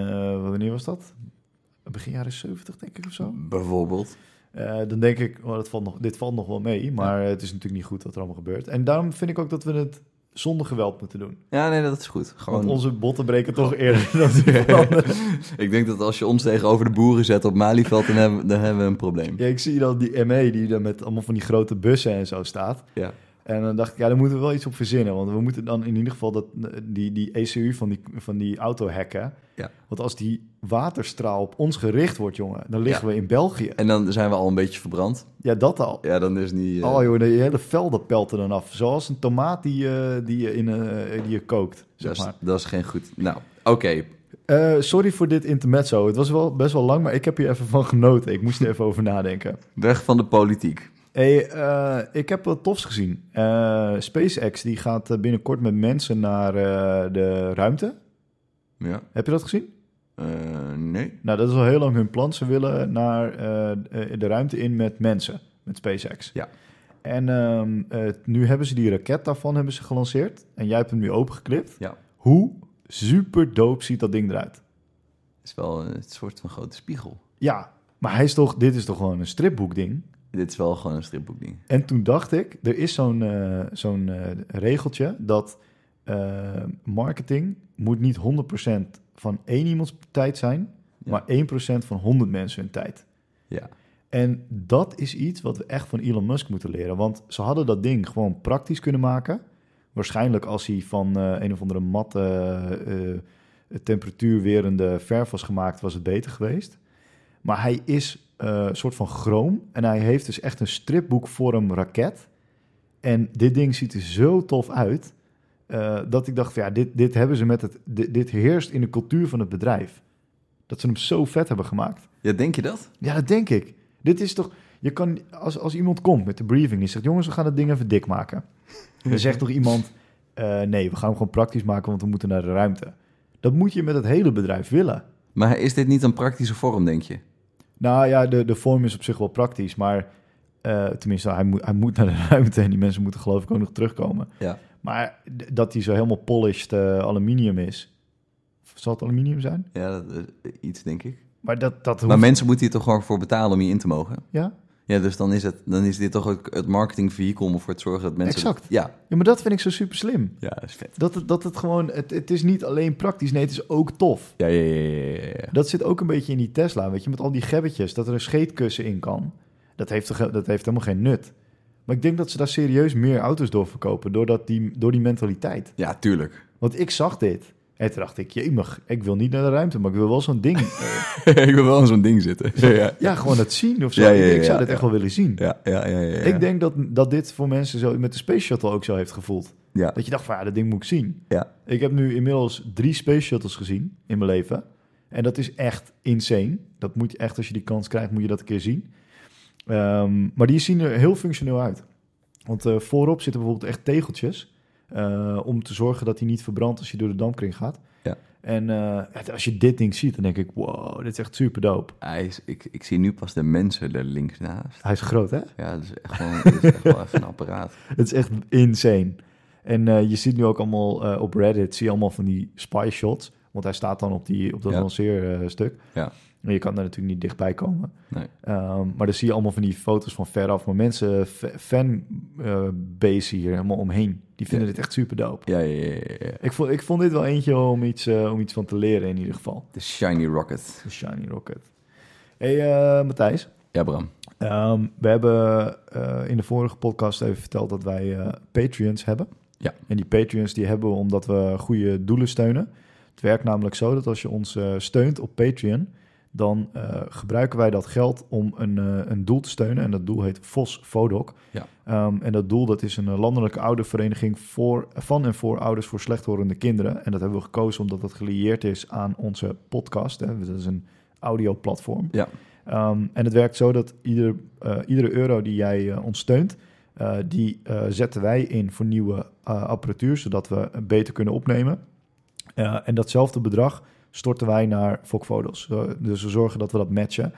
wanneer was dat? Begin jaren 70, denk ik, of zo. Bijvoorbeeld. Eh, dan denk ik, oh, dat valt nog, dit valt nog wel mee. Maar het is natuurlijk niet goed wat er allemaal gebeurt. En daarom vind ik ook dat we het zonder geweld moeten doen. Ja, nee, dat is goed. Gewoon, Want onze botten breken toch eerder dan. (laughs) (laughs) Ik denk dat als je ons tegenover de boeren zet op Malieveld, dan hebben, dan hebben we een probleem. Ja, ik zie dan die ME die dan met allemaal van die grote bussen en zo staat. Ja. En dan dacht ik, ja, daar moeten we wel iets op verzinnen. Want we moeten dan in ieder geval dat, die, die ECU van die, van die auto hacken. Ja. Want als die waterstraal op ons gericht wordt, jongen, dan liggen Ja. we in België. En dan zijn we al een beetje verbrand. Ja, dat al. Ja, dan is niet... eh, Oh joh, de hele velden pelt er dan af. Zoals een tomaat die, je die, je in, eh, die je kookt, zeg dat, is, maar. dat is geen goed... Nou, oké. Eh, sorry voor dit intermezzo. Het was wel best wel lang, maar ik heb hier even van genoten. Ik moest er even over nadenken. Weg van de politiek. Hey, eh, ik heb wat tofs gezien. Eh, SpaceX die gaat eh, binnenkort met mensen naar de ruimte. Ja. Heb je dat gezien? Nee. Nou, dat is al heel lang hun plan. Ze willen naar de ruimte in met mensen, met SpaceX. Ja. En ehm, eh, nu hebben ze die raket daarvan hebben ze gelanceerd. En jij hebt hem nu opengeklipt. Ja. Hoe super dope ziet dat ding eruit? is wel een soort van grote spiegel. Ja, maar hij is toch, dit is toch gewoon een stripboekding? Dit is wel gewoon een stripboekding. En toen dacht ik, er is zo'n eh, zo'n eh, regeltje dat eh, marketing moet niet 100% van één iemands tijd zijn, Ja. maar 1% van 100 mensen hun tijd. Ja. En dat is iets wat we echt van Elon Musk moeten leren. Want ze hadden dat ding gewoon praktisch kunnen maken. Waarschijnlijk als hij van een of andere matte, temperatuurwerende verf was gemaakt, was het beter geweest. Maar hij is eh, een soort van chroom. En hij heeft dus echt een stripboekvorm raket. En dit ding ziet er zo tof uit. eh, dat ik dacht, van, ja, dit, dit hebben ze met het. Dit, dit heerst in de cultuur van het bedrijf. Dat ze hem zo vet hebben gemaakt. ja, denk je dat? Ja, dat denk ik. Dit is toch. Je kan, als, als iemand komt met de briefing, die zegt: Jongens, we gaan het ding even dik maken. (laughs) Dan zegt toch iemand: eh, Nee, we gaan hem gewoon praktisch maken, want we moeten naar de ruimte. Dat moet je met het hele bedrijf willen. Maar is dit niet een praktische vorm, denk je? Nou ja, de, de vorm is op zich wel praktisch, maar eh, tenminste, hij moet, hij moet naar de (laughs) ruimte en die mensen moeten geloof ik ook nog terugkomen. Ja. Maar dat hij zo helemaal polished eh, aluminium is. Zal het aluminium zijn? Ja, dat, eh, iets denk ik. Maar dat, dat Maar mensen moeten hier toch gewoon voor betalen om hier in te mogen? Ja? Ja, dus dan is, het, dan is dit toch ook het marketingvehikel om ervoor te zorgen dat mensen... Exact. Ja, ja, maar dat vind ik zo super slim. ja, dat is vet. Dat het, dat het gewoon, het, het is niet alleen praktisch, nee, het is ook tof. Ja, ja, ja, ja, ja. Dat zit ook een beetje in die Tesla, weet je, met al die gebbetjes, dat er een scheetkussen in kan. Dat heeft, dat heeft helemaal geen nut. Maar ik denk dat ze daar serieus meer auto's door verkopen, doordat die, door die mentaliteit. Ja, tuurlijk. Want ik zag dit en toen dacht ik, jemig, ik wil niet naar de ruimte, maar ik wil wel zo'n ding. (laughs) eh, ik wil wel in zo'n ding zitten. ja, ja, gewoon het zien of zo. Ja, ja, ja, ik zou ja. echt wel willen zien. ja, ja, ja. ja, ja. Ik denk dat, dat dit voor mensen zo met de Space Shuttle ook zo heeft gevoeld. Ja, Dat je dacht van, ja, dat ding moet ik zien. ja. Ik heb nu inmiddels drie Space Shuttles gezien in mijn leven. En dat is echt insane. Dat moet je echt, als je die kans krijgt, moet je dat een keer zien. Ehm, maar die zien er heel functioneel uit. Want eh, voorop zitten bijvoorbeeld echt tegeltjes. Eh, om te zorgen dat hij niet verbrandt als je door de dampkring gaat. Ja. En eh, als je dit ding ziet, dan denk ik, wow, dit is echt super dope. Hij is, ik, ik zie nu pas de mensen er links naast. Hij is groot, hè? Ja, dat is echt, gewoon, dat is echt wel even een apparaat. (laughs) Het is echt insane. En eh, je ziet nu ook allemaal op Reddit, zie je allemaal van die spy shots. Want hij staat dan op, die, op dat Ja. lanceerstuk. Ja. En je kan er natuurlijk niet dichtbij komen. Nee. Ehm, maar dan zie je allemaal van die foto's van veraf. Maar mensen, fa- fanbase hier helemaal omheen. Die vinden Ja. dit echt super dope. Ja, ja, ja, ja. Ik vond, ik vond dit wel eentje om iets, eh, om iets van te leren in ieder geval. De Shiny Rocket. De Shiny Rocket. hey, eh, Matthijs. Ja, Bram. Ehm, we hebben eh, in de vorige podcast even verteld dat wij Patreons hebben. Ja. En die Patreons die hebben we omdat we goede doelen steunen. Het werkt namelijk zo dat als je ons steunt op Patreon, dan eh, gebruiken wij dat geld om een, eh, een doel te steunen. En dat doel heet VOS Vodok. Ja. Ehm, en dat doel dat is een eh, landelijke oudervereniging voor, van en voor ouders voor slechthorende kinderen. En dat hebben we gekozen omdat dat gelieerd is aan onze podcast. Hè. Dat is een audioplatform. Ja. Ehm, en het werkt zo dat ieder, iedere euro die jij ons steunt, eh, die zetten wij in voor nieuwe apparatuur, zodat we beter kunnen opnemen. En datzelfde bedrag storten wij naar Fokfoto's. Uh, dus we zorgen dat we dat matchen.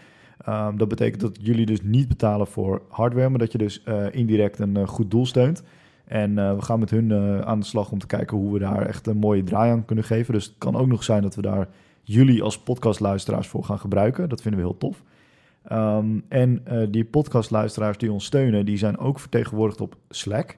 Ehm, dat betekent dat jullie dus niet betalen voor hardware, maar dat je dus eh, indirect een eh, goed doel steunt. En eh, we gaan met hun aan de slag om te kijken hoe we daar echt een mooie draai aan kunnen geven. Dus het kan ook nog zijn dat we daar jullie als podcastluisteraars voor gaan gebruiken. Dat vinden we heel tof. Ehm, en die podcastluisteraars die ons steunen, die zijn ook vertegenwoordigd op Slack.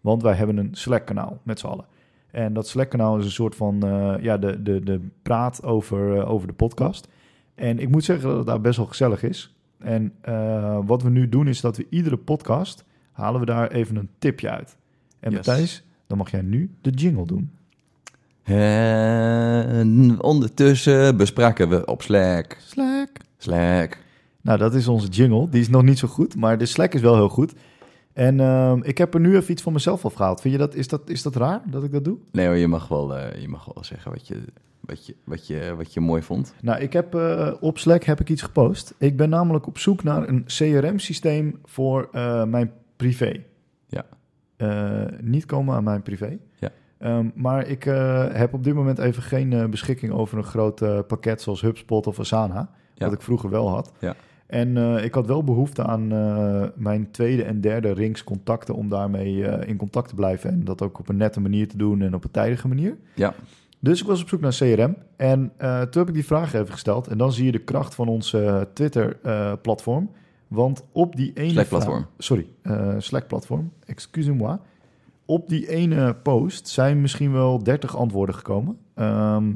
Want wij hebben een Slack-kanaal met z'n allen. En dat Slack-kanaal is een soort van eh, ja, de, de, de praat over, eh, over de podcast. En ik moet zeggen dat het daar best wel gezellig is. En eh, wat we nu doen is dat we iedere podcast halen we daar even een tipje uit. En Yes. Matthijs, dan mag jij nu de jingle doen. En ondertussen bespraken we op Slack. Slack. Slack. Nou, dat is onze jingle. Die is nog niet zo goed, maar de Slack is wel heel goed. En ehm, ik heb er nu even iets van mezelf afgehaald. Vind je dat, is dat, is dat raar dat ik dat doe? Nee hoor, je mag wel, eh, je mag wel zeggen wat je, wat, je, wat, je, wat je mooi vond. Nou, ik heb eh, op Slack heb ik iets gepost. Ik ben namelijk op zoek naar een CRM-systeem voor eh, mijn privé. Ja. Niet komen aan mijn privé. Ja. Ehm, maar ik heb op dit moment even geen beschikking over een groot pakket zoals HubSpot of Asana. Ja. Wat ik vroeger wel had. Ja. En eh, ik had wel behoefte aan eh, mijn tweede en derde rings contacten om daarmee eh, in contact te blijven. En dat ook op een nette manier te doen en op een tijdige manier. Ja. Dus ik was op zoek naar CRM. En toen heb ik die vraag even gesteld. En dan zie je de kracht van ons eh, Twitter-platform. Want op die ene... Slack-platform. vraag- Sorry, Slack-platform. Excusez-moi. Op die ene post zijn misschien wel 30 antwoorden gekomen. Ehm,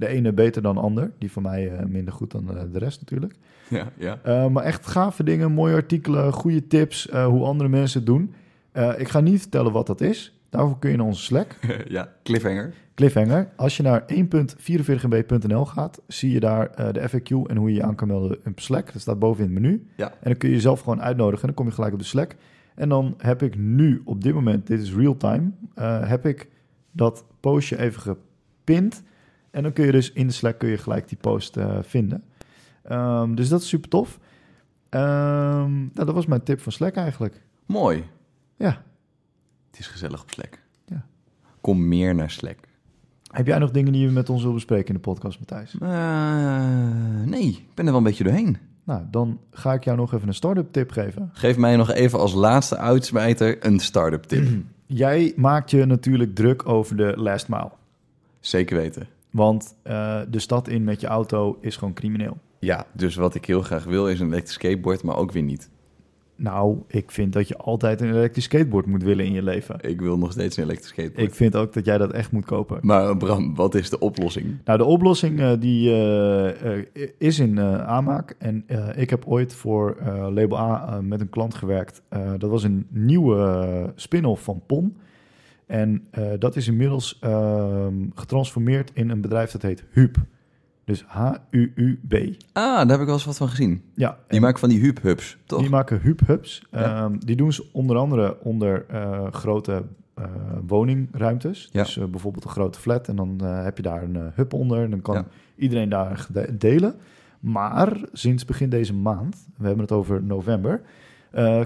de ene beter dan de ander. Die van mij eh, minder goed dan eh, de rest natuurlijk. (laughs) Ja, ja. Eh, maar echt gave dingen, mooie artikelen, goede tips, hoe andere mensen het doen. Ik ga niet vertellen wat dat is. Daarvoor kun je naar onze Slack. (laughs) ja, cliffhanger. Cliffhanger. Als je naar 1.44mb.nl gaat, zie je daar de FAQ en hoe je je aan kan melden op Slack. Dat staat boven in het menu. Ja. En dan kun je jezelf gewoon uitnodigen en dan kom je gelijk op de Slack. En dan heb ik nu, op dit moment, dit is real time, heb ik dat postje even gepind. En dan kun je dus in de Slack kun je gelijk die post eh, vinden. Ehm, dus dat is super tof. Ehm, nou, dat was mijn tip van Slack eigenlijk. Mooi. Ja. Het is gezellig op Slack. Ja. Kom meer naar Slack. Heb jij nog dingen die je met ons wil bespreken in de podcast, Matthijs? Eh, nee, ik ben er wel een beetje doorheen. Nou, dan ga ik jou nog even een start-up tip geven. Geef mij nog even als laatste uitsmijter een start-up tip. (clears throat) Jij maakt je natuurlijk druk over de last mile. Zeker weten. Want eh, de stad in met je auto is gewoon crimineel. Ja, dus wat ik heel graag wil is een elektrisch skateboard, maar ook weer niet. Nou, ik vind dat je altijd een elektrisch skateboard moet willen in je leven. Ik wil nog steeds een elektrisch skateboard. Ik vind ook dat jij dat echt moet kopen. Maar Bram, wat is de oplossing? Nou, de oplossing eh, die eh, is in aanmaak. En ik heb ooit voor Label A met een klant gewerkt. Dat was een nieuwe spin-off van PON. En eh, dat is inmiddels ehm, getransformeerd in een bedrijf dat heet HUB. Dus H-U-U-B. Ah, daar heb ik wel eens wat van gezien. Ja, Die en maken van die hub-hubs, toch? die maken HUB-hubs. Ja. Ehm, die doen ze onder andere onder eh, grote eh, woningruimtes. Ja. Dus bijvoorbeeld een grote flat en dan heb je daar een hub onder. En dan kan Ja. iedereen daar delen. Maar sinds begin deze maand, we hebben het over november,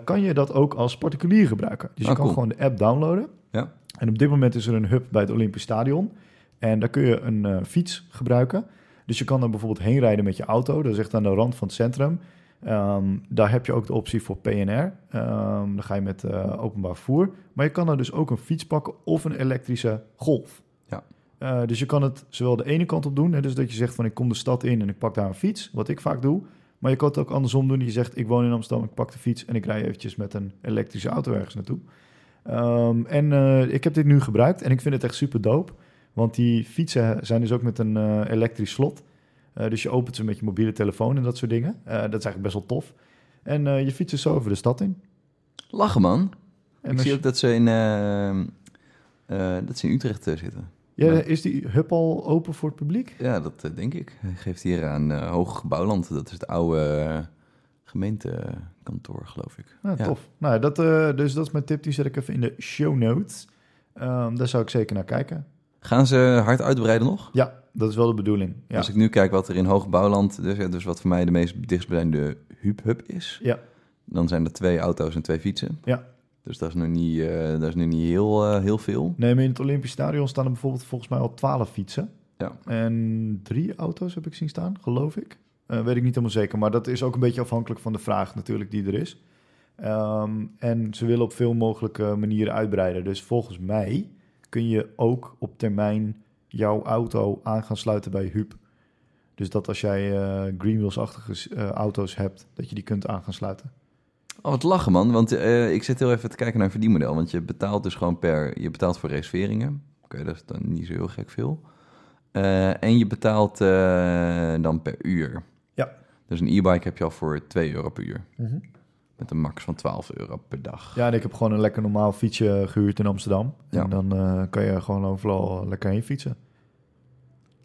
kan je dat ook als particulier gebruiken. Dus je Ah, kan cool. gewoon de app downloaden. Ja. En op dit moment is er een hub bij het Olympisch Stadion. En daar kun je een eh, fiets gebruiken. Dus je kan er bijvoorbeeld heen rijden met je auto. Dat is echt aan de rand van het centrum. Ehm, daar heb je ook de optie voor PNR. Ehm, dan ga je met eh, openbaar vervoer. Maar je kan er dus ook een fiets pakken of een elektrische golf. Ja. Eh, dus je kan het zowel de ene kant op doen. Hè, dus dat je zegt van ik kom de stad in en ik pak daar een fiets. Wat ik vaak doe. Maar je kan het ook andersom doen. Je zegt ik woon in Amsterdam, ik pak de fiets en ik rij eventjes met een elektrische auto ergens naartoe. Ehm, en eh, ik heb dit nu gebruikt en ik vind het echt super dope. Want die fietsen zijn dus ook met een eh, elektrisch slot. Eh, dus je opent ze met je mobiele telefoon en dat soort dingen. Dat is eigenlijk best wel tof. En je fietst dus zo over de stad in. Lachen, man. En ik zie je- ook dat ze in, eh, eh, dat ze in Utrecht zitten. Ja. Is die hub al open voor het publiek? Ja, dat denk ik. Hij geeft hier aan Hoog Bouwland. Dat is het oude gemeentekantoor, geloof ik. Nou, Ja. Tof. Nou, dat, eh, dus dat is mijn tip. Die zet ik even in de show notes. Ehm, daar zou ik zeker naar kijken. Gaan ze hard uitbreiden nog? Ja, dat is wel de bedoeling. Ja. Als ik nu kijk wat er in Hoog Bouwland, dus, dus wat voor mij de meest dichtstbijzijnde hub-hub is, Ja. dan zijn er twee auto's en twee fietsen. Ja. Dus dat is nu niet, eh, dat is nu niet heel, eh, heel veel. Nee, maar in het Olympisch Stadion staan er bijvoorbeeld volgens mij al 12 fietsen. Ja. En drie auto's heb ik zien staan, geloof ik. Eh, weet ik niet helemaal zeker, maar dat is ook een beetje afhankelijk van de vraag natuurlijk die er is. Ehm, en ze willen op veel mogelijke manieren uitbreiden. Dus volgens mij kun je ook op termijn jouw auto aan gaan sluiten bij Huub. Dus dat als jij eh Greenwheels-achtige eh, auto's hebt, dat je die kunt aan gaan sluiten. Oh, wat lachen man, want ik zit heel even te kijken naar een verdienmodel. Want je betaalt dus gewoon per, je betaalt voor reserveringen. Oké, dat is dan niet zo heel gek veel. En je betaalt dan per uur. Dus een e-bike heb je al voor 2 euro per uur. Met een max van 12 euro per dag. Ja, en ik heb gewoon een lekker normaal fietsje gehuurd in Amsterdam. Ja. En dan eh, kan je gewoon overal lekker heen fietsen.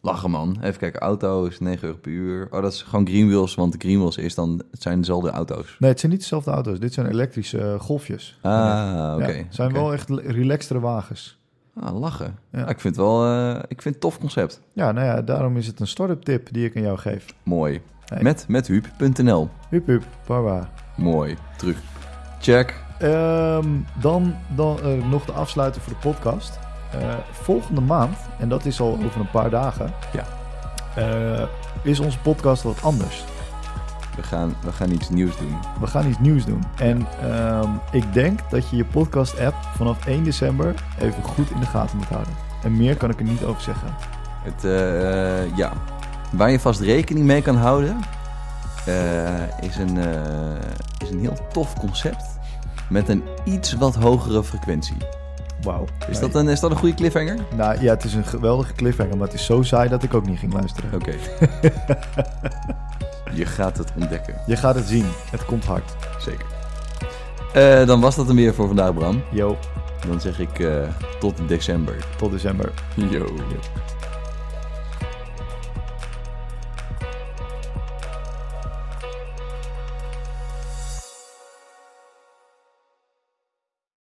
Lachen man. Even kijken, auto is 9 euro per uur. Oh, dat is gewoon Greenwheels, want Greenwheels is dan, het zijn dezelfde auto's. Nee, het zijn niet dezelfde auto's. Dit zijn elektrische eh, golfjes. Ah, oké. Ja, zijn wel echt relaxtere wagens. Ah, lachen. Ja. Ah, ik vind het wel, eh, ik vind het tof concept. Ja, nou ja, daarom is het een start-up tip die ik aan jou geef. Mooi. Hey. Met, met huub.nl. Hup, baba. Mooi. Terug. Check. Ehm, dan dan eh, nog de afsluiter voor de podcast. Eh, volgende maand, en dat is al over een paar dagen, Ja. eh, is onze podcast wat anders. We gaan, we gaan iets nieuws doen. We gaan iets nieuws doen. En ehm, ik denk dat je je podcast-app vanaf 1 december even goed in de gaten moet houden. En meer kan ik er niet over zeggen. Het, eh, ja. Waar je vast rekening mee kan houden, eh, is, een, eh, is een heel tof concept. Met een iets wat hogere frequentie. Wauw. Is, dat, een, is dat een goede cliffhanger? Nou ja, het is een geweldige cliffhanger, maar het is zo saai dat ik ook niet ging luisteren. Oké. (laughs) je gaat het ontdekken. Je gaat het zien. Het komt hard. Zeker. Eh, dan was dat hem weer voor vandaag, Bram. Yo, Dan zeg ik tot december. tot december. Yo.